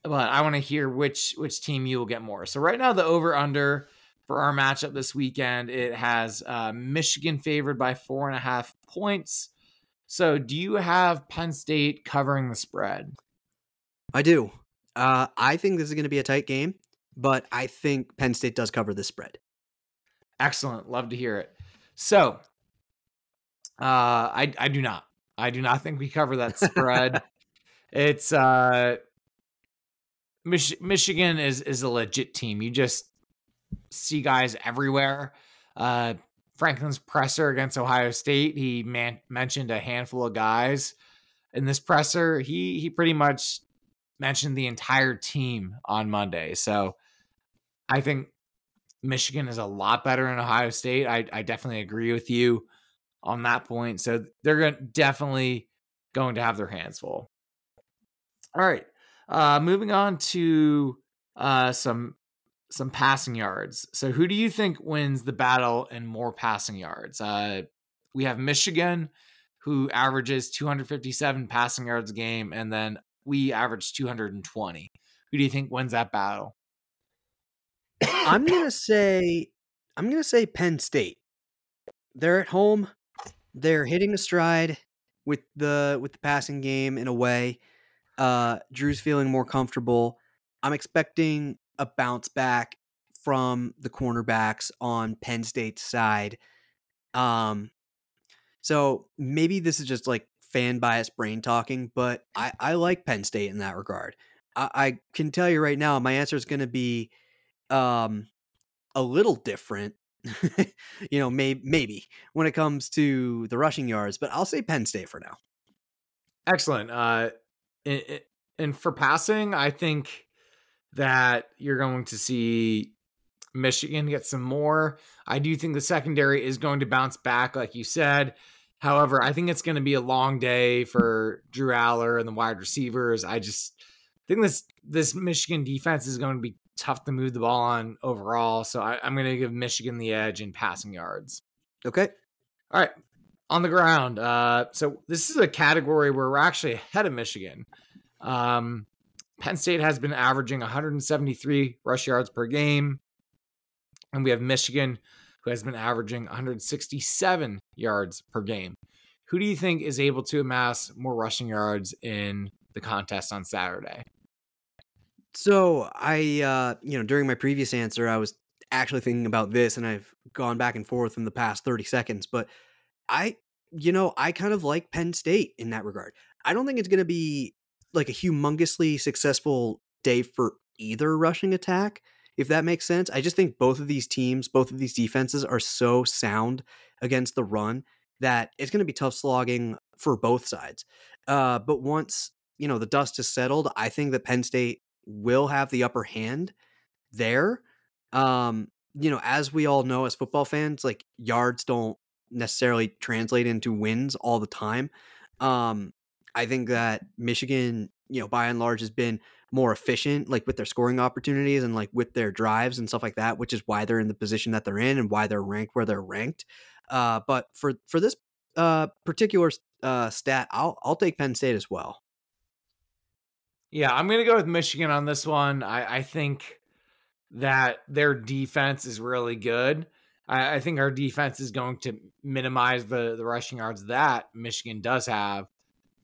but I want to hear which which team you will get more. So right now, the over under for our matchup this weekend it has uh, Michigan favored by four and a half points. So do you have Penn State covering the spread? I do. Uh, I think this is going to be a tight game but I think Penn State does cover the spread. Excellent. Love to hear it. So, uh, I I do not. I do not think we cover that spread. it's uh, Mich- Michigan is is a legit team. You just see guys everywhere. Uh, Franklin's presser against Ohio State, he man- mentioned a handful of guys in this presser. He he pretty much mentioned the entire team on Monday. So I think Michigan is a lot better than Ohio State. I, I definitely agree with you on that point. So they're going definitely going to have their hands full. All right. Uh, moving on to uh, some some passing yards. So who do you think wins the battle in more passing yards? Uh, we have Michigan, who averages 257 passing yards a game, and then we average 220. Who do you think wins that battle? I'm gonna say I'm gonna say Penn State. They're at home. They're hitting a stride with the with the passing game in a way. Uh, Drew's feeling more comfortable. I'm expecting a bounce back from the cornerbacks on Penn State's side. Um, so maybe this is just like fan bias brain talking, but I, I like Penn State in that regard. I, I can tell you right now, my answer is going to be um, a little different you know, maybe maybe when it comes to the rushing yards, but I'll say Penn State for now. Excellent. Uh, and for passing, I think that you're going to see Michigan get some more. I do think the secondary is going to bounce back, like you said. However, I think it's going to be a long day for Drew Allar and the wide receivers. I just think this this Michigan defense is going to be tough to move the ball on overall. So I, am going to give Michigan the edge in passing yards. Okay. All right. On the ground. Uh, so this is a category where we're actually ahead of Michigan. Um, Penn State has been averaging 173 rush yards per game. And we have Michigan, who has been averaging 167 yards per game. Who do you think is able to amass more rushing yards in the contest on Saturday? So I, uh, you know, during my previous answer, I was actually thinking about this, and I've gone back and forth in the past thirty seconds. But I, you know, I kind of like Penn State in that regard. I don't think it's going to be like a humongously successful day for either rushing attack, if that makes sense. I just think both of these teams, both of these defenses are so sound against the run that it's going to be tough slogging for both sides. Uh, but once you know the dust has settled, I think that Penn State will have the upper hand there. Um, you know, as we all know as football fans, like yards don't necessarily translate into wins all the time. Um, I think that Michigan, you know, by and large has been more efficient, like with their scoring opportunities and like with their drives and stuff like that, which is why they're in the position that they're in and why they're ranked where they're ranked. Uh, but for for this uh, particular uh, stat, I'll I'll take Penn State as well. Yeah, I'm gonna go with Michigan on this one. I, I think that their defense is really good. I, I, think our defense is going to minimize the the rushing yards that Michigan does have,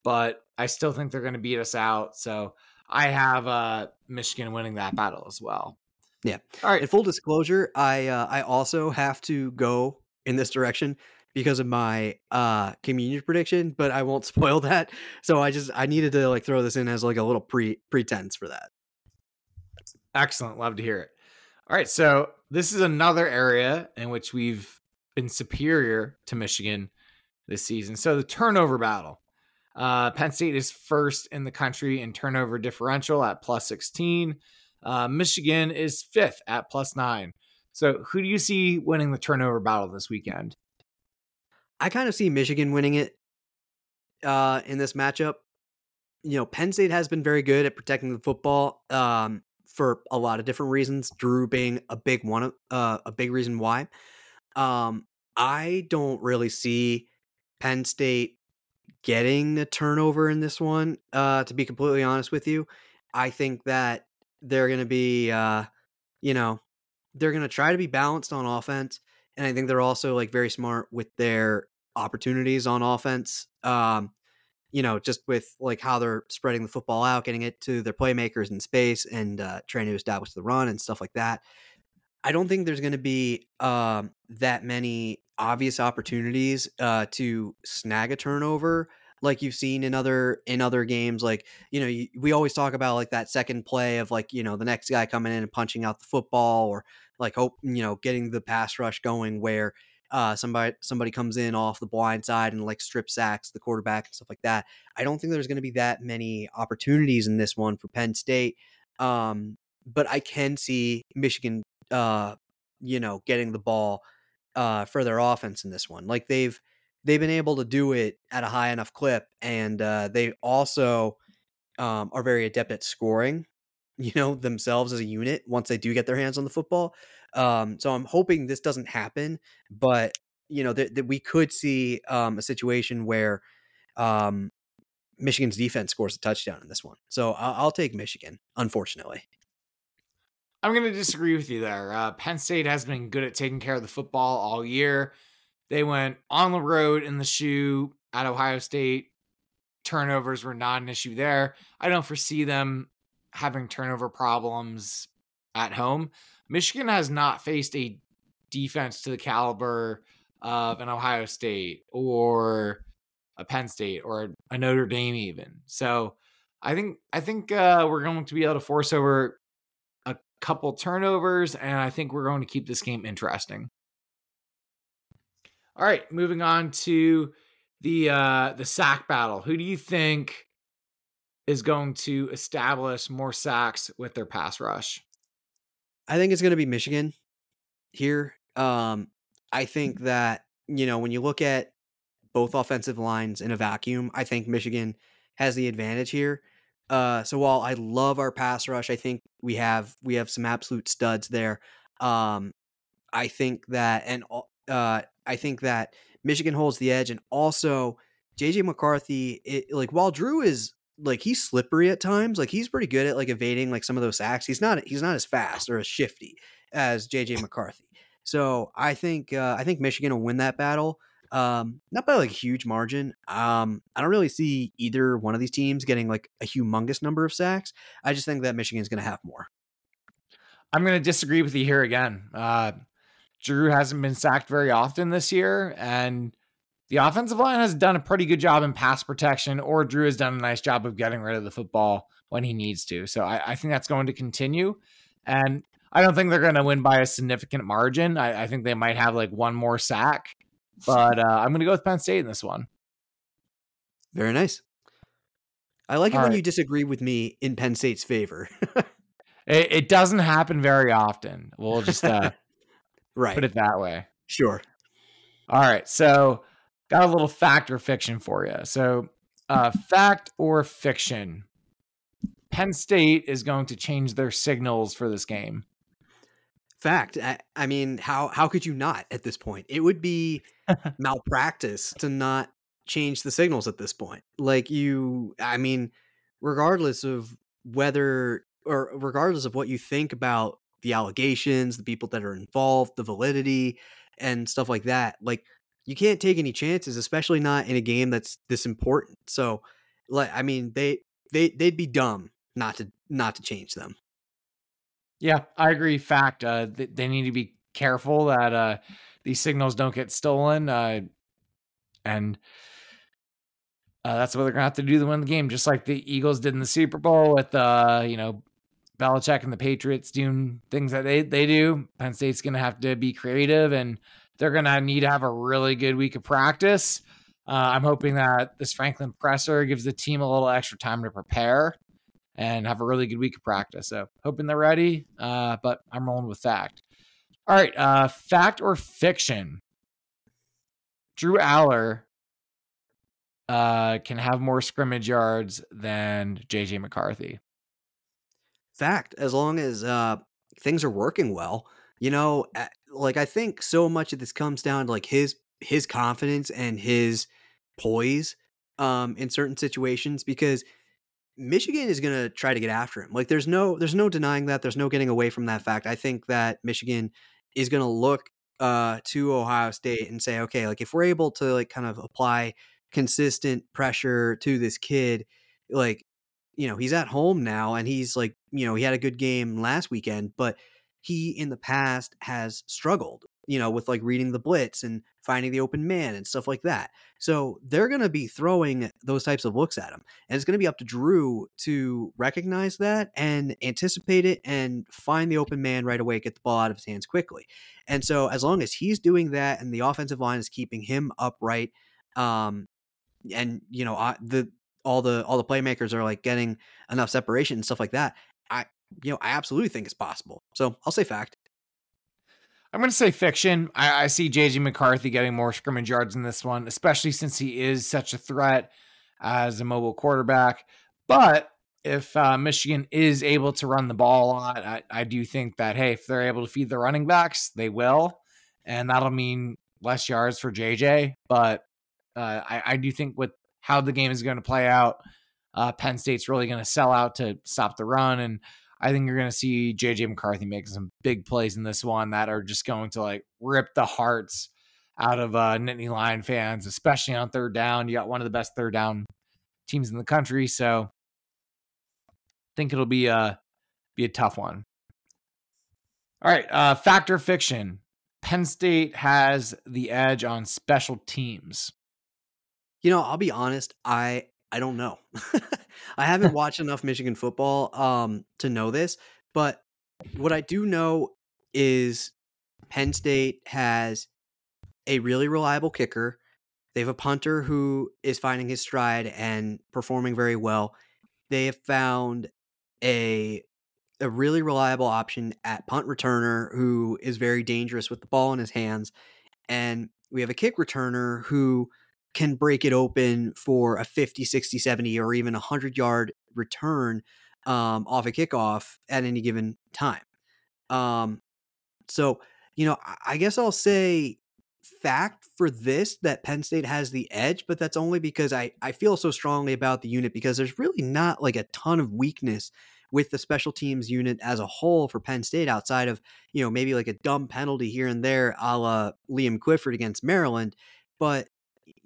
but I still think they're going to beat us out. So I have uh, Michigan winning that battle as well. Yeah. All right. In full disclosure, I uh, I also have to go in this direction because of my uh communion prediction, but I won't spoil that. So I just I needed to like throw this in as like a little pre pretense for that. Excellent. Love to hear it. All right, so this is another area in which we've been superior to Michigan this season. So the turnover battle. Uh, Penn State is first in the country in turnover differential at plus 16. Uh, Michigan is fifth at plus nine. So who do you see winning the turnover battle this weekend? I kind of see Michigan winning it uh, in this matchup. You know, Penn State has been very good at protecting the football um, for a lot of different reasons. Drew being a big one, uh, a big reason why. Um, I don't really see Penn State getting a turnover in this one. Uh, to be completely honest with you, I think that they're going to be, uh, you know, they're going to try to be balanced on offense and I think they're also like very smart with their opportunities on offense. Um, you know, just with like how they're spreading the football out, getting it to their playmakers in space, and uh, trying to establish the run and stuff like that. I don't think there's going to be um, that many obvious opportunities uh, to snag a turnover like you've seen in other in other games like you know you, we always talk about like that second play of like you know the next guy coming in and punching out the football or like hope you know getting the pass rush going where uh, somebody somebody comes in off the blind side and like strip sacks the quarterback and stuff like that. I don't think there's going to be that many opportunities in this one for Penn State, um, but I can see Michigan, uh, you know, getting the ball uh, for their offense in this one. Like they've they've been able to do it at a high enough clip, and uh, they also um, are very adept at scoring you know, themselves as a unit once they do get their hands on the football. Um, so I'm hoping this doesn't happen, but you know that, we could see um, a situation where um, Michigan's defense scores a touchdown in this one. So I'll, I'll take Michigan, unfortunately. I'm going to disagree with you there. Uh, Penn State has been good at taking care of the football all year. They went on the road in the shoe at Ohio State. Turnovers were not an issue there. I don't foresee them having turnover problems at home. Michigan has not faced a defense to the caliber of an Ohio State or a Penn State or a Notre Dame even. So I think I think uh, we're going to be able to force over a couple turnovers, and I think we're going to keep this game interesting. All right, moving on to the uh the sack battle. Who do you think is going to establish more sacks with their pass rush? I think it's going to be Michigan here. Um, I think that you know when you look at both offensive lines in a vacuum, I think Michigan has the advantage here. Uh, so while I love our pass rush, I think we have we have some absolute studs there. Um, I think that and uh, I think that Michigan holds the edge, and also JJ McCarthy. It, like while Drew is like he's slippery at times, like he's pretty good at like evading like some of those sacks. He's not he's not as fast or as shifty as JJ McCarthy. So I think uh, I think Michigan will win that battle. Um, not by like a huge margin. Um, I don't really see either one of these teams getting like a humongous number of sacks. I just think that Michigan's going to have more. I'm going to disagree with you here again. Uh, Drew hasn't been sacked very often this year, and the offensive line has done a pretty good job in pass protection, or Drew has done a nice job of getting rid of the football when he needs to. So I, I think that's going to continue. And I don't think they're going to win by a significant margin. I, I, think they might have like one more sack, but uh, I'm going to go with Penn State in this one. Very nice. I like it when right. you disagree with me in Penn State's favor. it, it, doesn't happen very often. We'll just uh, right put it that way. Sure. All right. So, got a little fact or fiction for you. So, uh, fact or fiction? Penn State is going to change their signals for this game. Fact. I, I mean, how how could you not at this point? It would be malpractice to not change the signals at this point. Like you, I mean, regardless of whether or regardless of what you think about the allegations, the people that are involved, the validity, and stuff like that, like you can't take any chances, especially not in a game that's this important. So, like, I mean, they they they'd be dumb not to not to change them. Yeah, I agree. Fact, uh, they, they need to be careful that uh, these signals don't get stolen, uh, and uh, that's what they're gonna have to do to win the game, just like the Eagles did in the Super Bowl with uh, you know Belichick and the Patriots doing things that they they do. Penn State's gonna have to be creative, and they're gonna need to have a really good week of practice. Uh, I'm hoping that this Franklin presser gives the team a little extra time to prepare and have a really good week of practice. So hoping they're ready, uh, but I'm rolling with fact. All right, uh, fact or fiction? Drew Allar uh, can have more scrimmage yards than JJ McCarthy. Fact, as long as uh, things are working well, you know, like I think so much of this comes down to like his his confidence and his poise um, in certain situations because Michigan is going to try to get after him. Like there's no there's no denying that. There's no getting away from that fact. I think that Michigan is going to look uh to Ohio State and say, okay, like if we're able to like kind of apply consistent pressure to this kid, like you know, he's at home now and he's like, you know, he had a good game last weekend, but he in the past has struggled you know, with like reading the blitz and finding the open man and stuff like that. So they're going to be throwing those types of looks at him. And it's going to be up to Drew to recognize that and anticipate it and find the open man right away, get the ball out of his hands quickly. And so as long as he's doing that and the offensive line is keeping him upright, um, and you know, I, the all the all the playmakers are like getting enough separation and stuff like that. I you know, I absolutely think it's possible. So I'll say fact. I'm going to say fiction. I, I see JJ McCarthy getting more scrimmage yards in this one, especially since he is such a threat as a mobile quarterback. But if uh, Michigan is able to run the ball a lot, I, I do think that, hey, if they're able to feed the running backs, they will. And that'll mean less yards for JJ. But uh, I, I, do think with how the game is going to play out, uh, Penn State's really going to sell out to stop the run. And I think you're going to see JJ McCarthy making some big plays in this one that are just going to like rip the hearts out of uh, Nittany Lion fans, especially on third down. You got one of the best third down teams in the country, so I think it'll be a be a tough one. All right, uh, factor fiction. Penn State has the edge on special teams. You know, I'll be honest. I I don't know. I haven't watched enough Michigan football um, to know this, but what I do know is Penn State has a really reliable kicker. They have a punter who is finding his stride and performing very well. They have found a a really reliable option at punt returner who is very dangerous with the ball in his hands. And we have a kick returner who can break it open for a 50, 60, 70, or even a 100 yard return um, off a kickoff at any given time. Um, so, you know, I guess I'll say fact for this that Penn State has the edge, but that's only because I, I feel so strongly about the unit because there's really not like a ton of weakness with the special teams unit as a whole for Penn State outside of, you know, maybe like a dumb penalty here and there a la Liam Clifford against Maryland. But,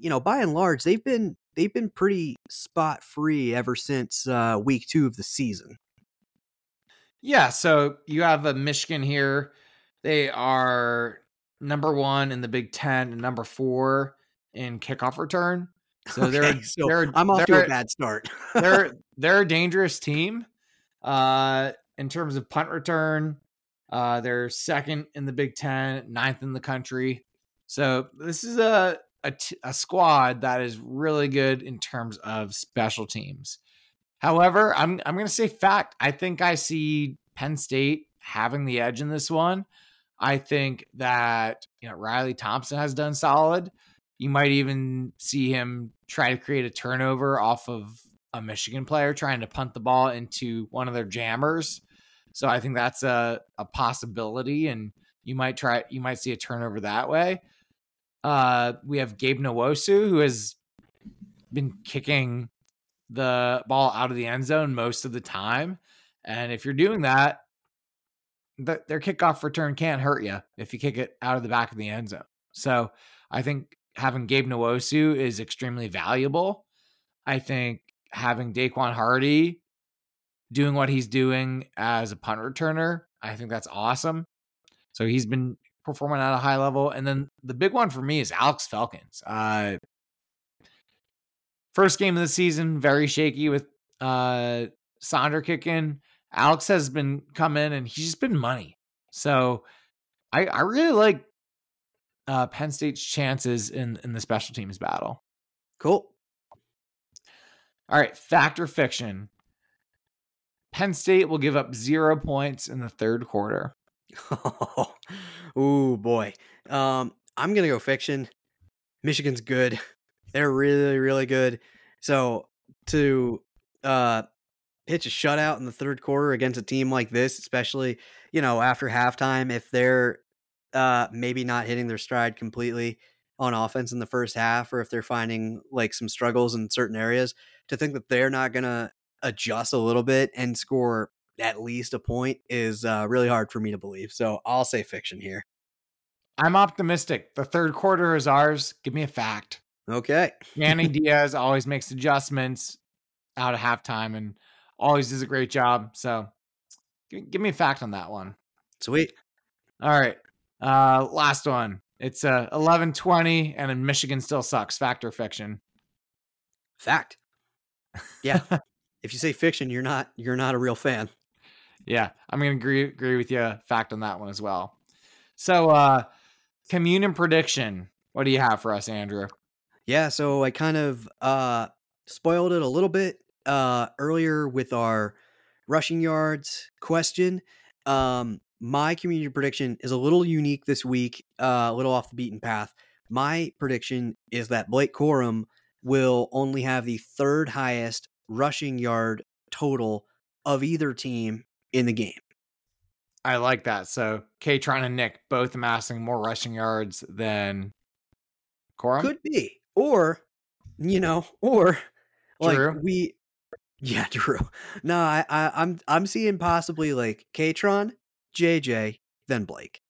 you know, by and large, they've been they've been pretty spot free ever since uh, week two of the season. Yeah, so you have a Michigan here. They are number one in the Big Ten and number four in kickoff return. So they're, Okay, so they're I'm off they're- a bad start. they're they're a dangerous team. Uh, in terms of punt return, uh, they're second in the Big Ten, ninth in the country. So this is a a, t- a squad that is really good in terms of special teams. However, I'm I'm going to say fact. I think I see Penn State having the edge in this one. I think that you know Riley Thompson has done solid. You might even see him try to create a turnover off of a Michigan player trying to punt the ball into one of their jammers. So I think that's a, a possibility, and you might try you might see a turnover that way. Uh, we have Gabe Nwosu who has been kicking the ball out of the end zone most of the time, and if you're doing that, th- their kickoff return can't hurt you if you kick it out of the back of the end zone. So I think having Gabe Nwosu is extremely valuable. I think having Daequan Hardy doing what he's doing as a punt returner, I think that's awesome. So he's been performing at a high level. And then the big one for me is Alex Felkins. Uh, first game of the season, very shaky with uh, Sander kicking. Alex has been coming and he's just been money. So I, I really like uh, Penn State's chances in, in the special teams battle. cool. All right, fact or fiction. Penn State will give up zero points in the third quarter. Ooh boy. Um, I'm gonna go fiction. Michigan's good. They're really, really good. So to uh pitch a shutout in the third quarter against a team like this, especially, you know, after halftime, if they're uh maybe not hitting their stride completely on offense in the first half, or if they're finding like some struggles in certain areas, to think that they're not gonna adjust a little bit and score at least a point is uh, really hard for me to believe. So I'll say fiction here. I'm optimistic. The third quarter is ours. Give me a fact. Okay. Manny Diaz always makes adjustments out of halftime and always does a great job. So give, give me a fact on that one. Sweet. All right. Uh last one. It's uh 11-20 and Michigan still sucks. Fact or fiction? Fact. Yeah. if you say fiction, you're not you're not a real fan. Yeah, I'm gonna agree agree with you. Fact on that one as well. So, uh communion prediction. What do you have for us, Andrew? Yeah, so I kind of uh spoiled it a little bit uh earlier with our rushing yards question. Um my community prediction is a little unique this week, uh, a little off the beaten path. My prediction is that Blake Corum will only have the third highest rushing yard total of either team in the game. I like that. So, Kaytron and Nick both amassing more rushing yards than Corum. Could be. Or, you know, or like Drew? we Yeah, Drew. No, I, I I'm I'm seeing possibly like Kaytron, JJ, then Blake.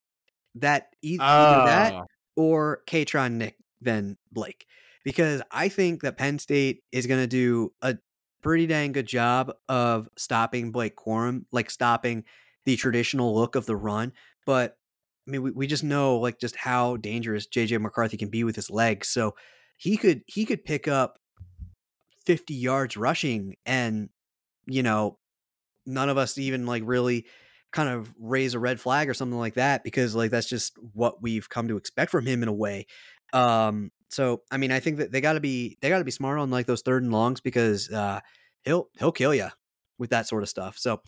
That e- either that Oh, or Kaytron Nick then Blake. Because I think that Penn State is going to do a pretty dang good job of stopping Blake Corum, like stopping the traditional look of the run. But I mean, we, we just know like just how dangerous JJ McCarthy can be with his legs. So he could he could pick up 50 yards rushing and you know none of us even like really kind of raise a red flag or something like that because like that's just what we've come to expect from him in a way. Um, so I mean, I think that they got to be they got to be smart on like those third and longs because uh, he'll he'll kill you with that sort of stuff. So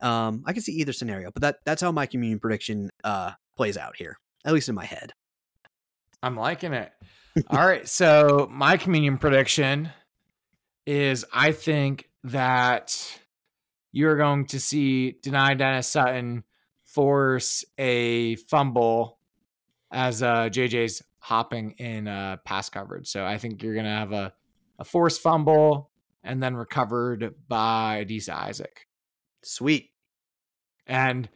um, I can see either scenario, but that that's how my communion prediction uh, plays out here, at least in my head. I'm liking it. All right, so my communion prediction is I think that you're going to see Dani Dennis Sutton force a fumble as uh, JJ's hopping in uh, pass coverage. So I think you're going to have a, a forced fumble and then recovered by Adisa Isaac. Sweet. And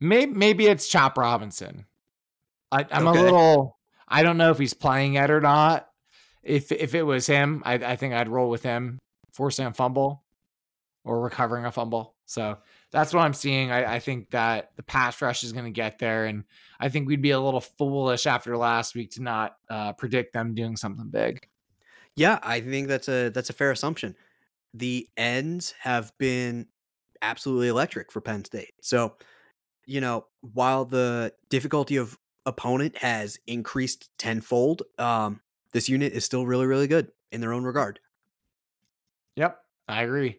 maybe, maybe it's Chop Robinson. I, am okay. a little, I don't know if he's playing it or not. If if it was him, I, I think I'd roll with him, forcing a fumble or recovering a fumble. So that's what I'm seeing. I, I think that the pass rush is going to get there, and I think we'd be a little foolish after last week to not uh, predict them doing something big. Yeah, I think that's a that's a fair assumption. The ends have been absolutely electric for Penn State. So, you know, while the difficulty of opponent has increased tenfold, um, this unit is still really, really good in their own regard. Yep, I agree.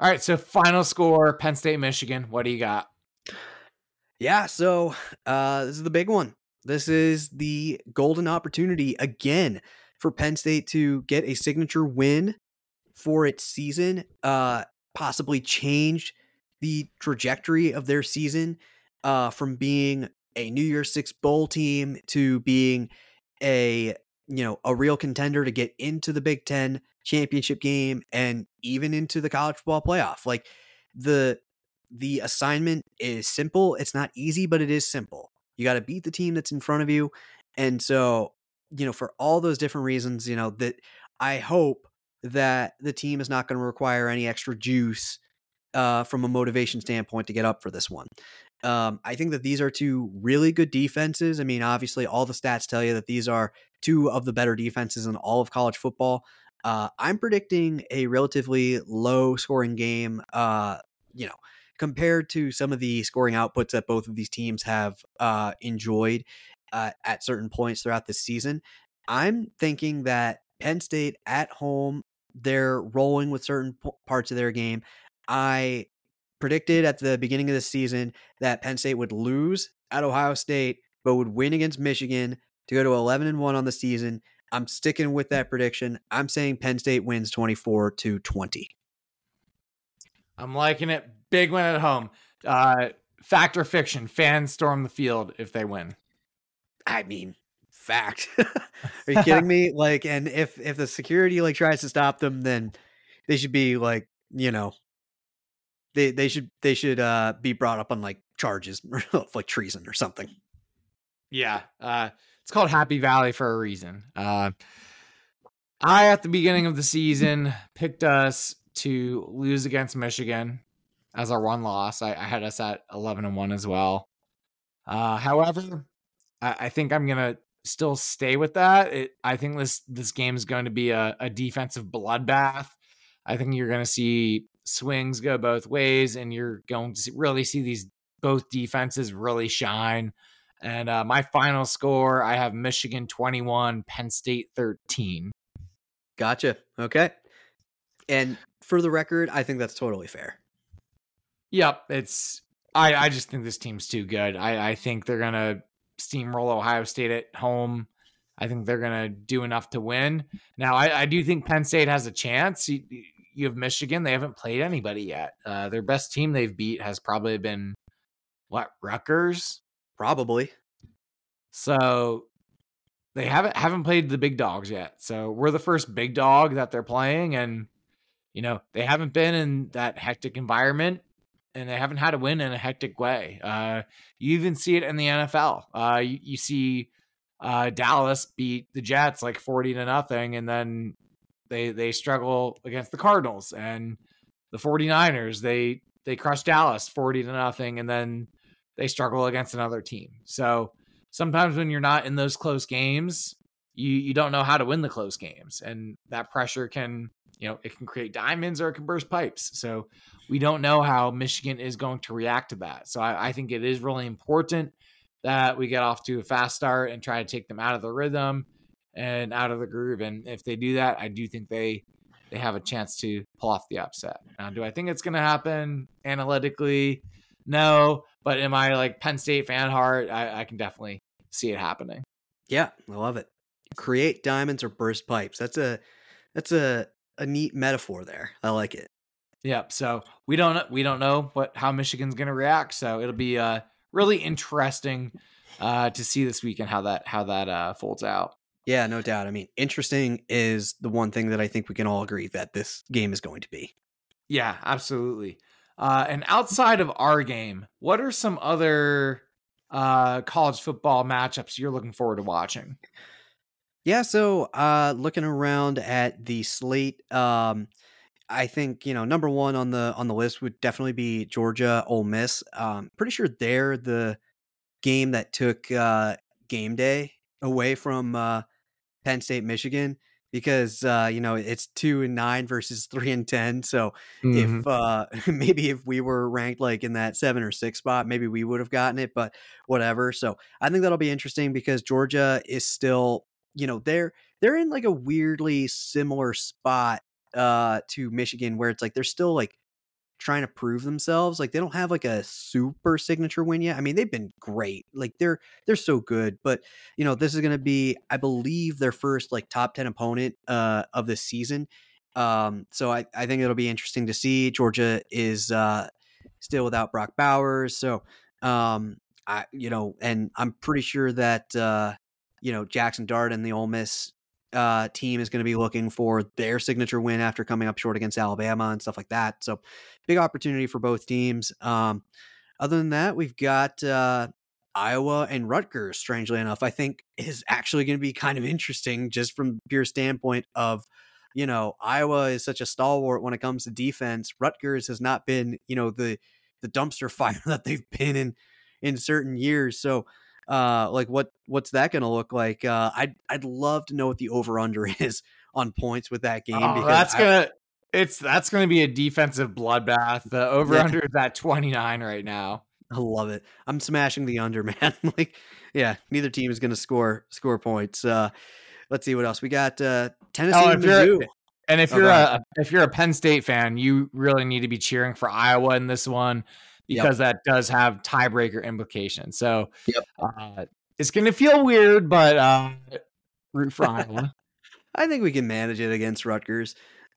All right, so final score Penn State, Michigan. What do you got? Yeah, so uh, this is the big one. This is the golden opportunity again for Penn State to get a signature win for its season, uh, possibly change the trajectory of their season uh, from being a New Year's Six bowl team to being a you know a real contender to get into the Big Ten championship game and even into the college football playoff. Like the the assignment is simple. It's not easy, but it is simple. You got to beat the team that's in front of you. And so, you know, for all those different reasons, you know, that I hope that the team is not going to require any extra juice uh, from a motivation standpoint to get up for this one. Um, I think that these are two really good defenses. I mean, obviously, all the stats tell you that these are two of the better defenses in all of college football. Uh, I'm predicting a relatively low scoring game. Uh, you know, compared to some of the scoring outputs that both of these teams have uh, enjoyed uh, at certain points throughout the season, I'm thinking that Penn State at home, they're rolling with certain p- parts of their game. I predicted at the beginning of the season that Penn State would lose at Ohio State, but would win against Michigan to go to 11 and 1 on the season. I'm sticking with that prediction. I'm saying Penn State wins 24 to 20. I'm liking it. Big win at home. Uh, fact or fiction? Fans storm the field if they win. I mean, fact. Are you kidding me? Like, and if if the security like tries to stop them, then they should be like, you know, they they should they should uh be brought up on like charges of like treason or something. Yeah. Uh it's called Happy Valley for a reason. Uh, I, at the beginning of the season, picked us to lose against Michigan as our one loss. I, I had us at 11 and 1 as well. Uh, however, I, I, think I'm going to still stay with that. It, I think this, this game is going to be a, a defensive bloodbath. I think you're going to see swings go both ways, and you're going to see, really see these both defenses really shine. And uh, my final score, I have Michigan 21, Penn State 13. Gotcha. Okay. And for the record, I think that's totally fair. Yep. It's, I, I just think this team's too good. I, I think they're going to steamroll Ohio State at home. I think they're going to do enough to win. Now, I, I do think Penn State has a chance. You, you have Michigan. They haven't played anybody yet. Uh, their best team they've beat has probably been, what, Rutgers? Probably. So they haven't haven't played the big dogs yet. So we're the first big dog that they're playing, and you know they haven't been in that hectic environment, and they haven't had a win in a hectic way. Uh, you even see it in the NFL. Uh, you, you see uh, Dallas beat the Jets like forty to nothing, and then they they struggle against the Cardinals and the 49ers. They they crush Dallas 40 to nothing, and then they struggle against another team. So sometimes when you're not in those close games, you you don't know how to win the close games, and that pressure can you know, it can create diamonds or it can burst pipes. So we don't know how Michigan is going to react to that. So I, I think it is really important that we get off to a fast start and try to take them out of the rhythm and out of the groove. And if they do that, I do think they they have a chance to pull off the upset. Now, do I think it's going to happen analytically? No, but am I like Penn State fan heart? I, I can definitely see it happening. Yeah, I love it. Create diamonds or burst pipes. That's a that's a a neat metaphor there. I like it. Yep. So we don't we don't know what how Michigan's going to react. So it'll be uh really interesting uh to see this weekend how that how that uh folds out. Yeah, no doubt. I mean, interesting is the one thing that I think we can all agree that this game is going to be. Yeah, absolutely. Uh, and outside of our game, what are some other uh, college football matchups you're looking forward to watching? Yeah, so uh, looking around at the slate, um, I think you know number one on the on the list would definitely be Georgia Ole Miss. Um, pretty sure they're the game that took uh, game day away from uh, Penn State Michigan because uh, you know it's two and nine versus three and ten. So Mhm. if uh, maybe if we were ranked like in that seven or six spot, maybe we would have gotten it. But whatever. So I think that'll be interesting because Georgia is still you know they're they're in like a weirdly similar spot uh to Michigan where it's like they're still like trying to prove themselves. Like they don't have like a super signature win yet. I mean, they've been great. Like they're they're so good, but you know, this is going to be I believe their first like top 10 opponent uh of the season. Um so I I think it'll be interesting to see Georgia is uh still without Brock Bowers. So um I you know, and I'm pretty sure that uh you know, Jackson Dart and the Ole Miss uh, team is going to be looking for their signature win after coming up short against Alabama and stuff like that. So, big opportunity for both teams. Um, other than that, we've got uh, Iowa and Rutgers. Strangely enough, I think is actually going to be kind of interesting just from pure standpoint of, you know, Iowa is such a stalwart when it comes to defense. Rutgers has not been, you know, the the dumpster fire that they've been in in certain years. So uh like what what's that going to look like uh i'd i'd love to know what the over under is on points with that game Oh, because that's I- gonna it's that's gonna be a defensive bloodbath. The over Yeah. under is at 29 right now. I love it. I'm smashing the under, man. like, yeah, neither team is going to score score points. Uh, let's see what else we got. Uh, Tennessee, Oh, Mizzou. And if Oh, you're a if you're a Penn State fan, you really need to be cheering for Iowa in this one Yep. because that does have tiebreaker implications. So Yep. uh, it's gonna feel weird, but uh, root for Iowa. I think we can manage it against Rutgers.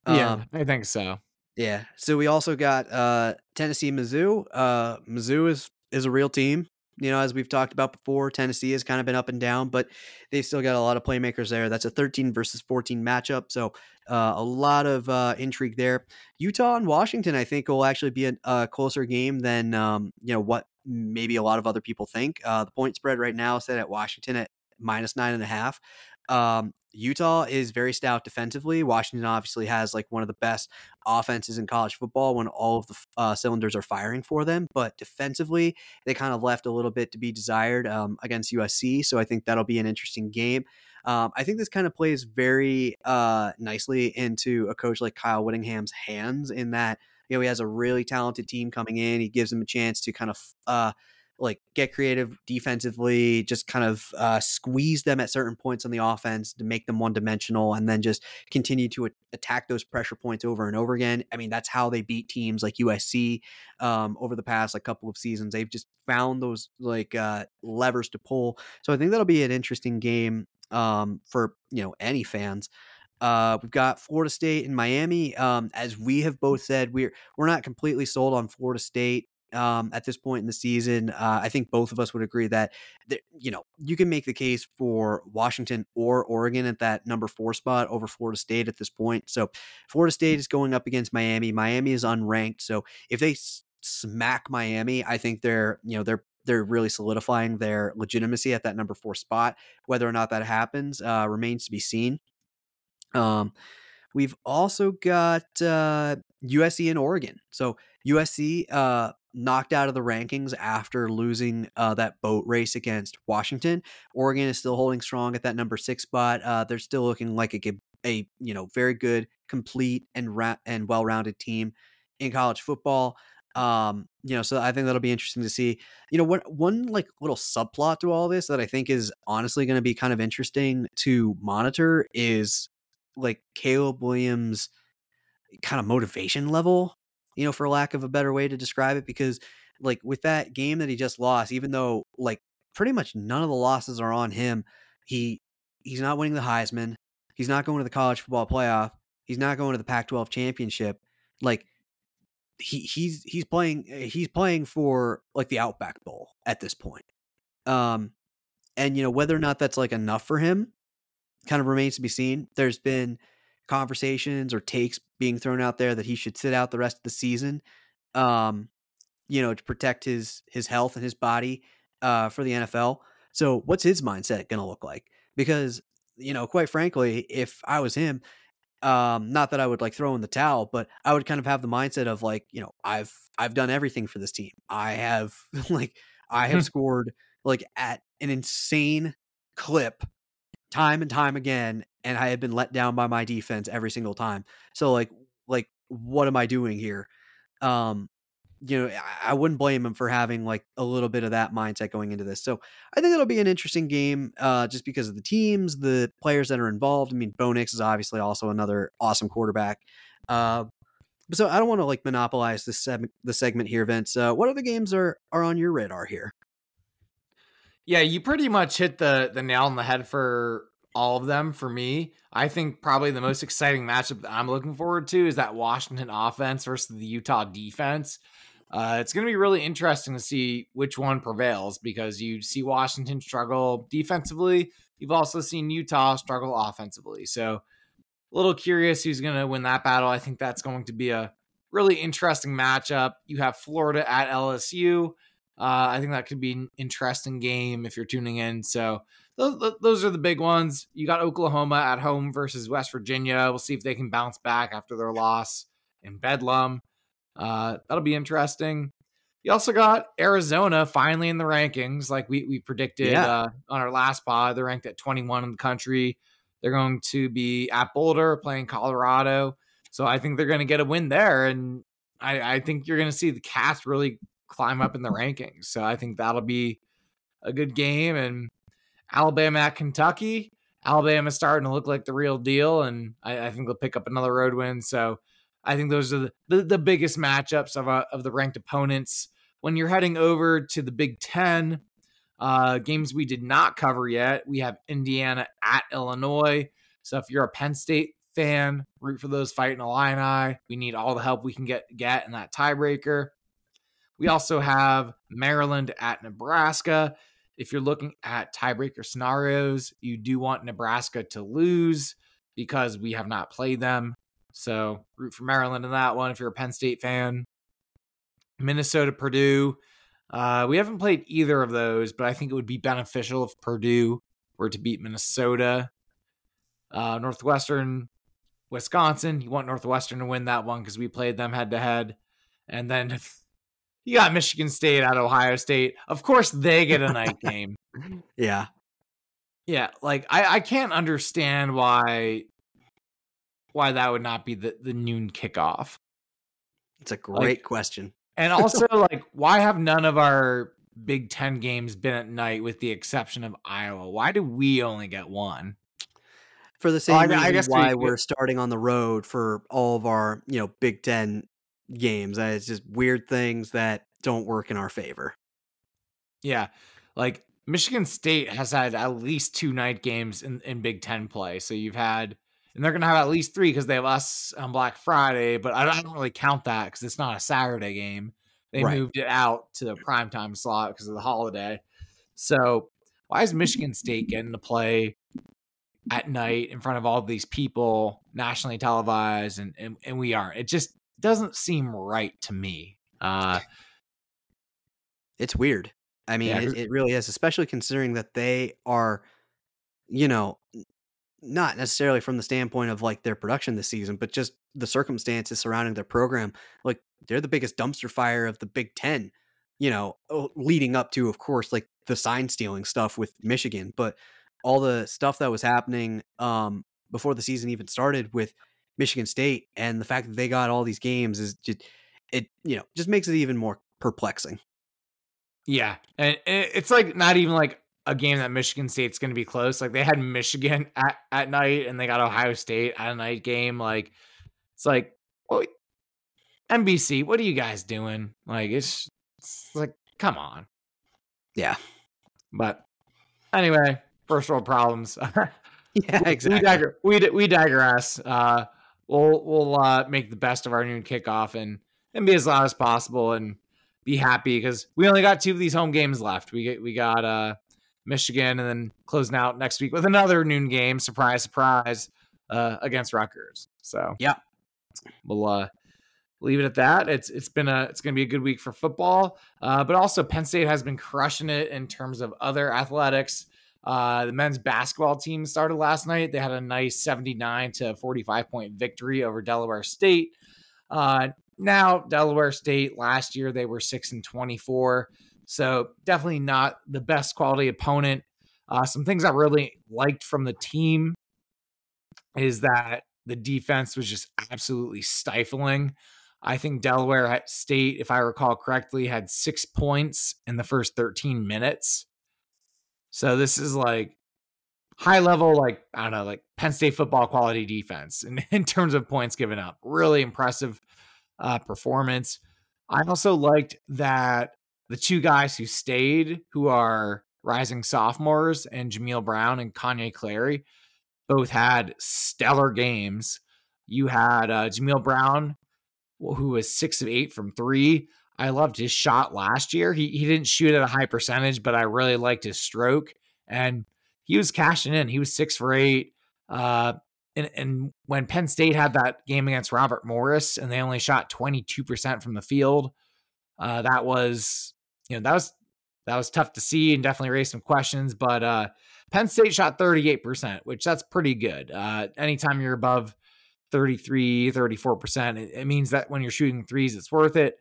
Yeah, Um, I think so. yeah. So we also got uh, Tennessee, Mizzou. Uh, Mizzou is is a real team. You know, as we've talked about before, Tennessee has kind of been up and down, but they've still got a lot of playmakers there. That's a 13 versus 14 matchup. So uh, a lot of uh, intrigue there. Utah and Washington, I think, will actually be a, a closer game than um, you know what maybe a lot of other people think. Uh, the point spread right now is set at Washington at minus nine and a half. Um, Utah is very stout defensively. Washington obviously has like one of the best offenses in college football when all of the uh, cylinders are firing for them. But defensively, they kind of left a little bit to be desired um, against USC. So I think that'll be an interesting game. Um, I think this kind of plays very uh, nicely into a coach like Kyle Whittingham's hands in that you know he has a really talented team coming in. He gives them a chance to kind of uh, like get creative defensively, just kind of uh, squeeze them at certain points on the offense to make them one dimensional, and then just continue to a- attack those pressure points over and over again. I mean, that's how they beat teams like USC um, over the past like couple of seasons. They've just found those like uh, levers to pull. So I think that'll be an interesting game um, for you know any fans. Uh, we've got Florida State and Miami. Um, as we have both said, we're we're not completely sold on Florida State um, at this point in the season. Uh, I think both of us would agree that, you know you can make the case for Washington or Oregon at that number four spot over Florida State at this point. So Florida State is going up against Miami. Miami is unranked, so if they s- smack Miami, I think they're you know they're they're really solidifying their legitimacy at that number four spot. Whether or not that happens uh, remains to be seen. Um, we've also got uh, USC and Oregon. So USC uh, knocked out of the rankings after losing uh, that boat race against Washington. Oregon is still holding strong at that number six spot. Uh, they're still looking like a, a you know very good, complete and ra- and well rounded team in college football. Um, you know, so I think that'll be interesting to see. You know, one one like little subplot to all this that I think is honestly going to be kind of interesting to monitor is like Caleb Williams kind of motivation level, you know, for lack of a better way to describe it, because like with that game that he just lost, even though like pretty much none of the losses are on him, he he's not winning the Heisman, he's not going to the college football playoff, he's not going to the Pac-12 championship. Like he he's he's playing he's playing for like the Outback Bowl at this point. Um and you know whether or not that's like enough for him kind of remains to be seen. There's been conversations or takes being thrown out there that he should sit out the rest of the season, um, you know, to protect his his health and his body uh, for the NFL. So, what's his mindset going to look like? Because you know, quite frankly, if I was him, um, not that I would like throw in the towel, but I would kind of have the mindset of like, you know, I've I've done everything for this team. I have like I have scored like at an insane clip time and time again and I had been let down by my defense every single time. So like like what am I doing here? Um you know, I, wouldn't blame him for having like a little bit of that mindset going into this. So I think it'll be an interesting game, uh, just because of the teams, the players that are involved. I mean, Bo Nix is obviously also another awesome quarterback. Uh, so I don't want to like monopolize this the segment here, Vince. Uh, what other games are are on your radar here? Yeah, you pretty much hit the the nail on the head for all of them for me. I think probably the most exciting matchup that I'm looking forward to is that Washington offense versus the Utah defense. Uh, it's going to be really interesting to see which one prevails because you see Washington struggle defensively. You've also seen Utah struggle offensively. So, a little curious who's going to win that battle. I think that's going to be a really interesting matchup. You have Florida at LSU. Uh, I think that could be an interesting game if you're tuning in. So, those, those are the big ones. You got Oklahoma at home versus West Virginia. We'll see if they can bounce back after their loss in Bedlam. Uh, that'll be interesting. You also got Arizona finally in the rankings, like we we predicted yeah. uh, on our last pod. They're ranked at 21 in the country. They're going to be at Boulder playing Colorado, so I think they're going to get a win there, and I, I think you're going to see the Cats really climb up in the rankings. So I think that'll be a good game, and Alabama at Kentucky. Alabama's starting to look like the real deal, and I, I think they'll pick up another road win. So I think those are the, the, the biggest matchups of, uh, of the ranked opponents. When you're heading over to the Big Ten, uh, games we did not cover yet, we have Indiana at Illinois. So if you're a Penn State fan, root for those fighting Illini. We need all the help we can get get in that tiebreaker. We also have Maryland at Nebraska if you're looking at tiebreaker scenarios, you do want Nebraska to lose because we have not played them. So root for Maryland in that one if you're a Penn State fan. Minnesota, Purdue. Uh, we haven't played either of those, but I think it would be beneficial if Purdue were to beat Minnesota. Uh, Northwestern, Wisconsin. You want Northwestern to win that one because we played them head to head. And then you got Michigan State at Ohio State. Of course, they get a night game. Yeah. Yeah, like I, I can't understand why why that would not be the, the noon kickoff. It's a great like, question. And also, like, why have none of our Big Ten games been at night with the exception of Iowa? Why do we only get one? For the same well, I mean, reason I guess why we, are starting on the road for all of our, you know, Big Ten games. It's just weird things that don't work in our favor. Yeah. Like Michigan State has had at least two night games in, in Big Ten play. So you've had, and they're going to have at least three because they have us on Black Friday, but I don't really count that because it's not a Saturday game. They right. moved it out to the primetime slot because of the holiday. So why is Michigan State getting to play at night in front of all these people, nationally televised, and, and, and we aren't? It just doesn't seem right to me. Uh, it's weird. I mean, yeah, it, it really is, especially considering that they are, you know, not necessarily from the standpoint of like their production this season, but just the circumstances surrounding their program. Like they're the biggest dumpster fire of the Big Ten, you know, leading up to, of course, like the sign stealing stuff with Michigan, but all the stuff that was happening um, before the season even started with Michigan State, and the fact that they got all these games is just it you know just makes it even more perplexing. Yeah, and it's like not even like a game that Michigan State's going to be close. Like they had Michigan at, at night, and they got Ohio State at a night game. Like it's like, well, NBC, what are you guys doing? Like it's, it's like, come on. Yeah, but anyway, first world problems. yeah, exactly. We, digre- we, we digress. Uh, we'll we'll uh, make the best of our noon kickoff and and be as loud as possible and be happy because we only got two of these home games left. We get we got uh, Michigan and then closing out next week with another noon game. Surprise, surprise, uh, against Rutgers. So yeah, we'll uh, leave it at that. It's it's been a it's going to be a good week for football, uh, but also Penn State has been crushing it in terms of other athletics. Uh, the men's basketball team started last night. They had a nice 79 to 45 point victory over Delaware State. Uh, now, Delaware State last year they were six and 24, so definitely not the best quality opponent. Uh, some things I really liked from the team is that the defense was just absolutely stifling. I think Delaware State, if I recall correctly, had six points in the first 13 minutes. So this is like high level, like, I don't know, like Penn State football quality defense in, in terms of points given up. Really impressive uh, performance. I also liked that the two guys who stayed, who are rising sophomores, and Jameel Brown and Kanye Clary, both had stellar games. You had uh, Jameel Brown, who was six of eight from three. I loved his shot last year. He he didn't shoot at a high percentage, but I really liked his stroke, and he was cashing in. He was six for eight. Uh, and, and when Penn State had that game against Robert Morris and they only shot 22% from the field, uh, that was, you know, that was, that was tough to see and definitely raised some questions. But uh, Penn State shot 38%, which that's pretty good. Uh, anytime you're above 33, 34%, it, it means that when you're shooting threes, it's worth it.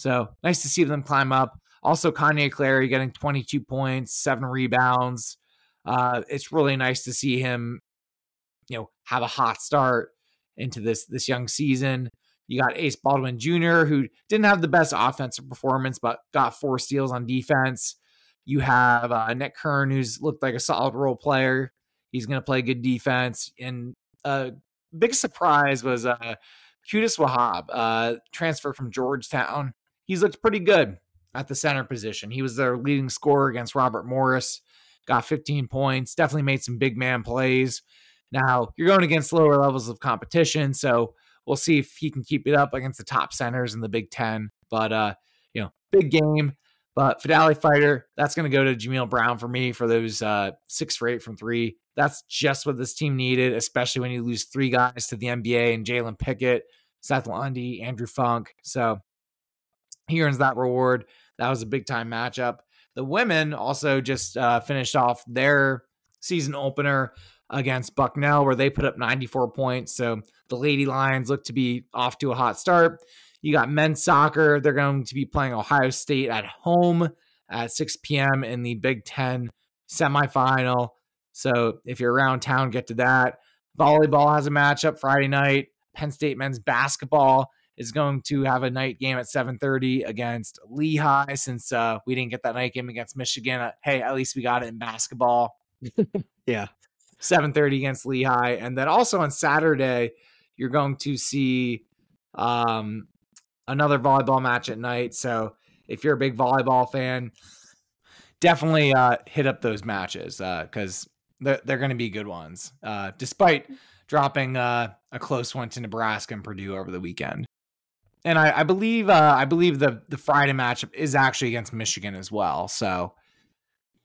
So nice to see them climb up. Also, Kanye Clary getting 22 points, seven rebounds. Uh, it's really nice to see him you know have a hot start into this this young season. You got Ace Baldwin Jr., who didn't have the best offensive performance, but got four steals on defense. You have uh, Nick Kern, who's looked like a solid role player. He's going to play good defense. And a uh, big surprise was uh, Qudus Wahab, uh, transfer from Georgetown. He's looked pretty good at the center position. He was their leading scorer against Robert Morris, got 15 points, definitely made some big man plays. Now you're going against lower levels of competition, so we'll see if he can keep it up against the top centers in the Big Ten. But uh, you know, big game. But Fidelity Fighter, that's going to go to Jameel Brown for me for those uh, six for eight from three. That's just what this team needed, especially when you lose three guys to the NBA and Jalen Pickett, Seth Lundy, Andrew Funk. So he earns that reward. That was a big time matchup. The women also just uh, finished off their season opener against Bucknell, where they put up 94 points. So the Lady Lions look to be off to a hot start. You got men's soccer. They're going to be playing Ohio State at home at 6 p.m. in the Big Ten semifinal. So if you're around town, get to that. Volleyball has a matchup Friday night. Penn State men's basketball is going to have a night game at 7:30 against Lehigh. Since uh, we didn't get that night game against Michigan, uh, hey, at least we got it in basketball. yeah, 7:30 against Lehigh, and then also on Saturday you're going to see um, another volleyball match at night. So if you're a big volleyball fan, definitely uh, hit up those matches because uh, they're, they're going to be good ones, uh, despite dropping uh, a close one to Nebraska and Purdue over the weekend. And I, I believe uh, I believe the the Friday matchup is actually against Michigan as well. So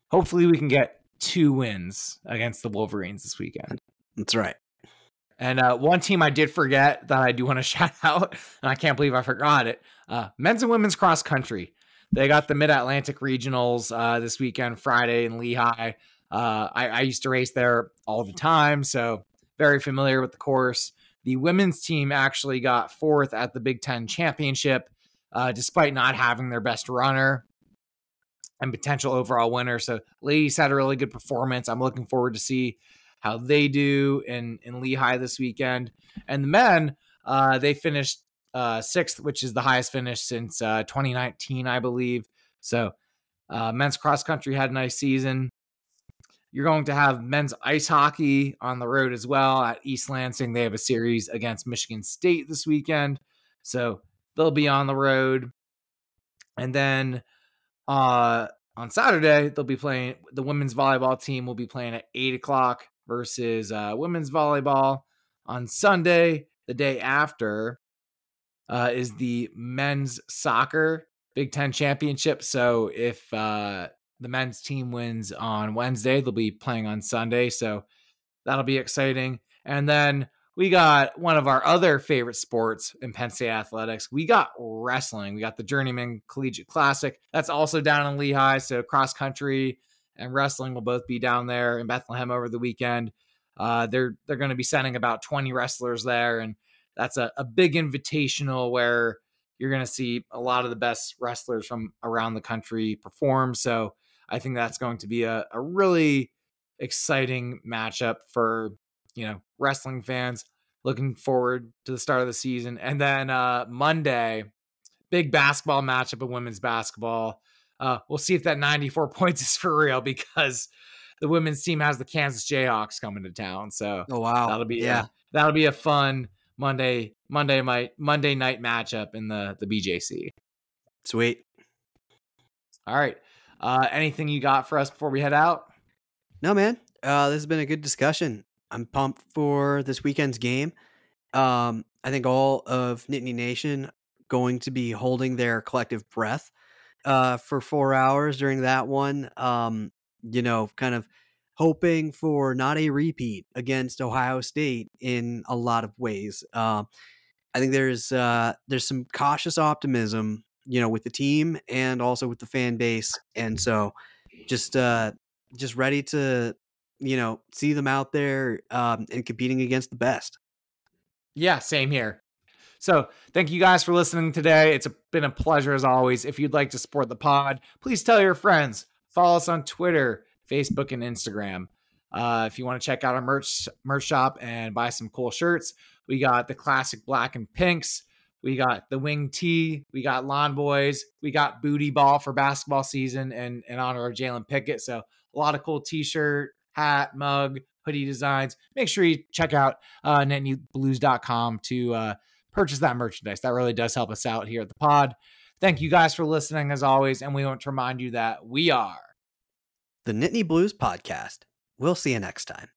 hopefully we can get two wins against the Wolverines this weekend. That's right. And uh, one team I did forget that I do want to shout out, and I can't believe I forgot it uh, men's and women's cross country. They got the Mid Atlantic Regionals uh, this weekend, Friday in Lehigh. Uh, I, I used to race there all the time, so very familiar with the course. The women's team actually got fourth at the Big Ten Championship, uh, despite not having their best runner and potential overall winner. So ladies had a really good performance. I'm looking forward to see how they do in in Lehigh this weekend. And the men, uh, they finished uh, sixth, which is the highest finish since uh, 2019, I believe. So uh, men's cross country had a nice season. You're going to have men's ice hockey on the road as well at East Lansing. They have a series against Michigan State this weekend. So they'll be on the road. And then uh, on Saturday, they'll be playing the women's volleyball team will be playing at eight o'clock versus uh, women's volleyball. On Sunday, the day after, uh, is the men's soccer Big Ten championship. So if uh, the men's team wins on Wednesday, they'll be playing on Sunday. So that'll be exciting. And then we got one of our other favorite sports in Penn State athletics. We got wrestling. We got the Journeyman Collegiate Classic. That's also down in Lehigh. So cross country and wrestling will both be down there in Bethlehem over the weekend. Uh, they're they're going to be sending about 20 wrestlers there, and that's a, a big invitational where you're going to see a lot of the best wrestlers from around the country perform. So I think that's going to be a, a really exciting matchup for you know wrestling fans. Looking forward to the start of the season, and then uh, Monday, big basketball matchup of women's basketball. Uh, we'll see if that 94 points is for real because the women's team has the Kansas Jayhawks coming to town. So oh wow, that'll be yeah, a, that'll be a fun Monday Monday night Monday night matchup in the the BJC. Sweet. All right. Uh, anything you got for us before we head out? No, man. Uh, this has been a good discussion. I'm pumped for this weekend's game. Um, I think all of Nittany Nation going to be holding their collective breath uh, for four hours during that one. Um, you know, kind of hoping for not a repeat against Ohio State in a lot of ways. Uh, I think there's uh, there's some cautious optimism, you know, with the team and also with the fan base, and so just uh, just ready to you know see them out there um, and competing against the best. Yeah, same here. So, thank you guys for listening today. It's a, been a pleasure as always. If you'd like to support the pod, please tell your friends. Follow us on Twitter, Facebook, and Instagram. Uh, if you want to check out our merch merch shop and buy some cool shirts, we got the classic black and pinks. We got the wing tee. We got lawn boys. We got booty ball for basketball season and in honor of Jalen Pickett. So a lot of cool t-shirt, hat, mug, hoodie designs. Make sure you check out uh, nittanyblues.com to uh, purchase that merchandise. That really does help us out here at the pod. Thank you guys for listening as always. And we want to remind you that we are the Nittany Blues Podcast. We'll see you next time.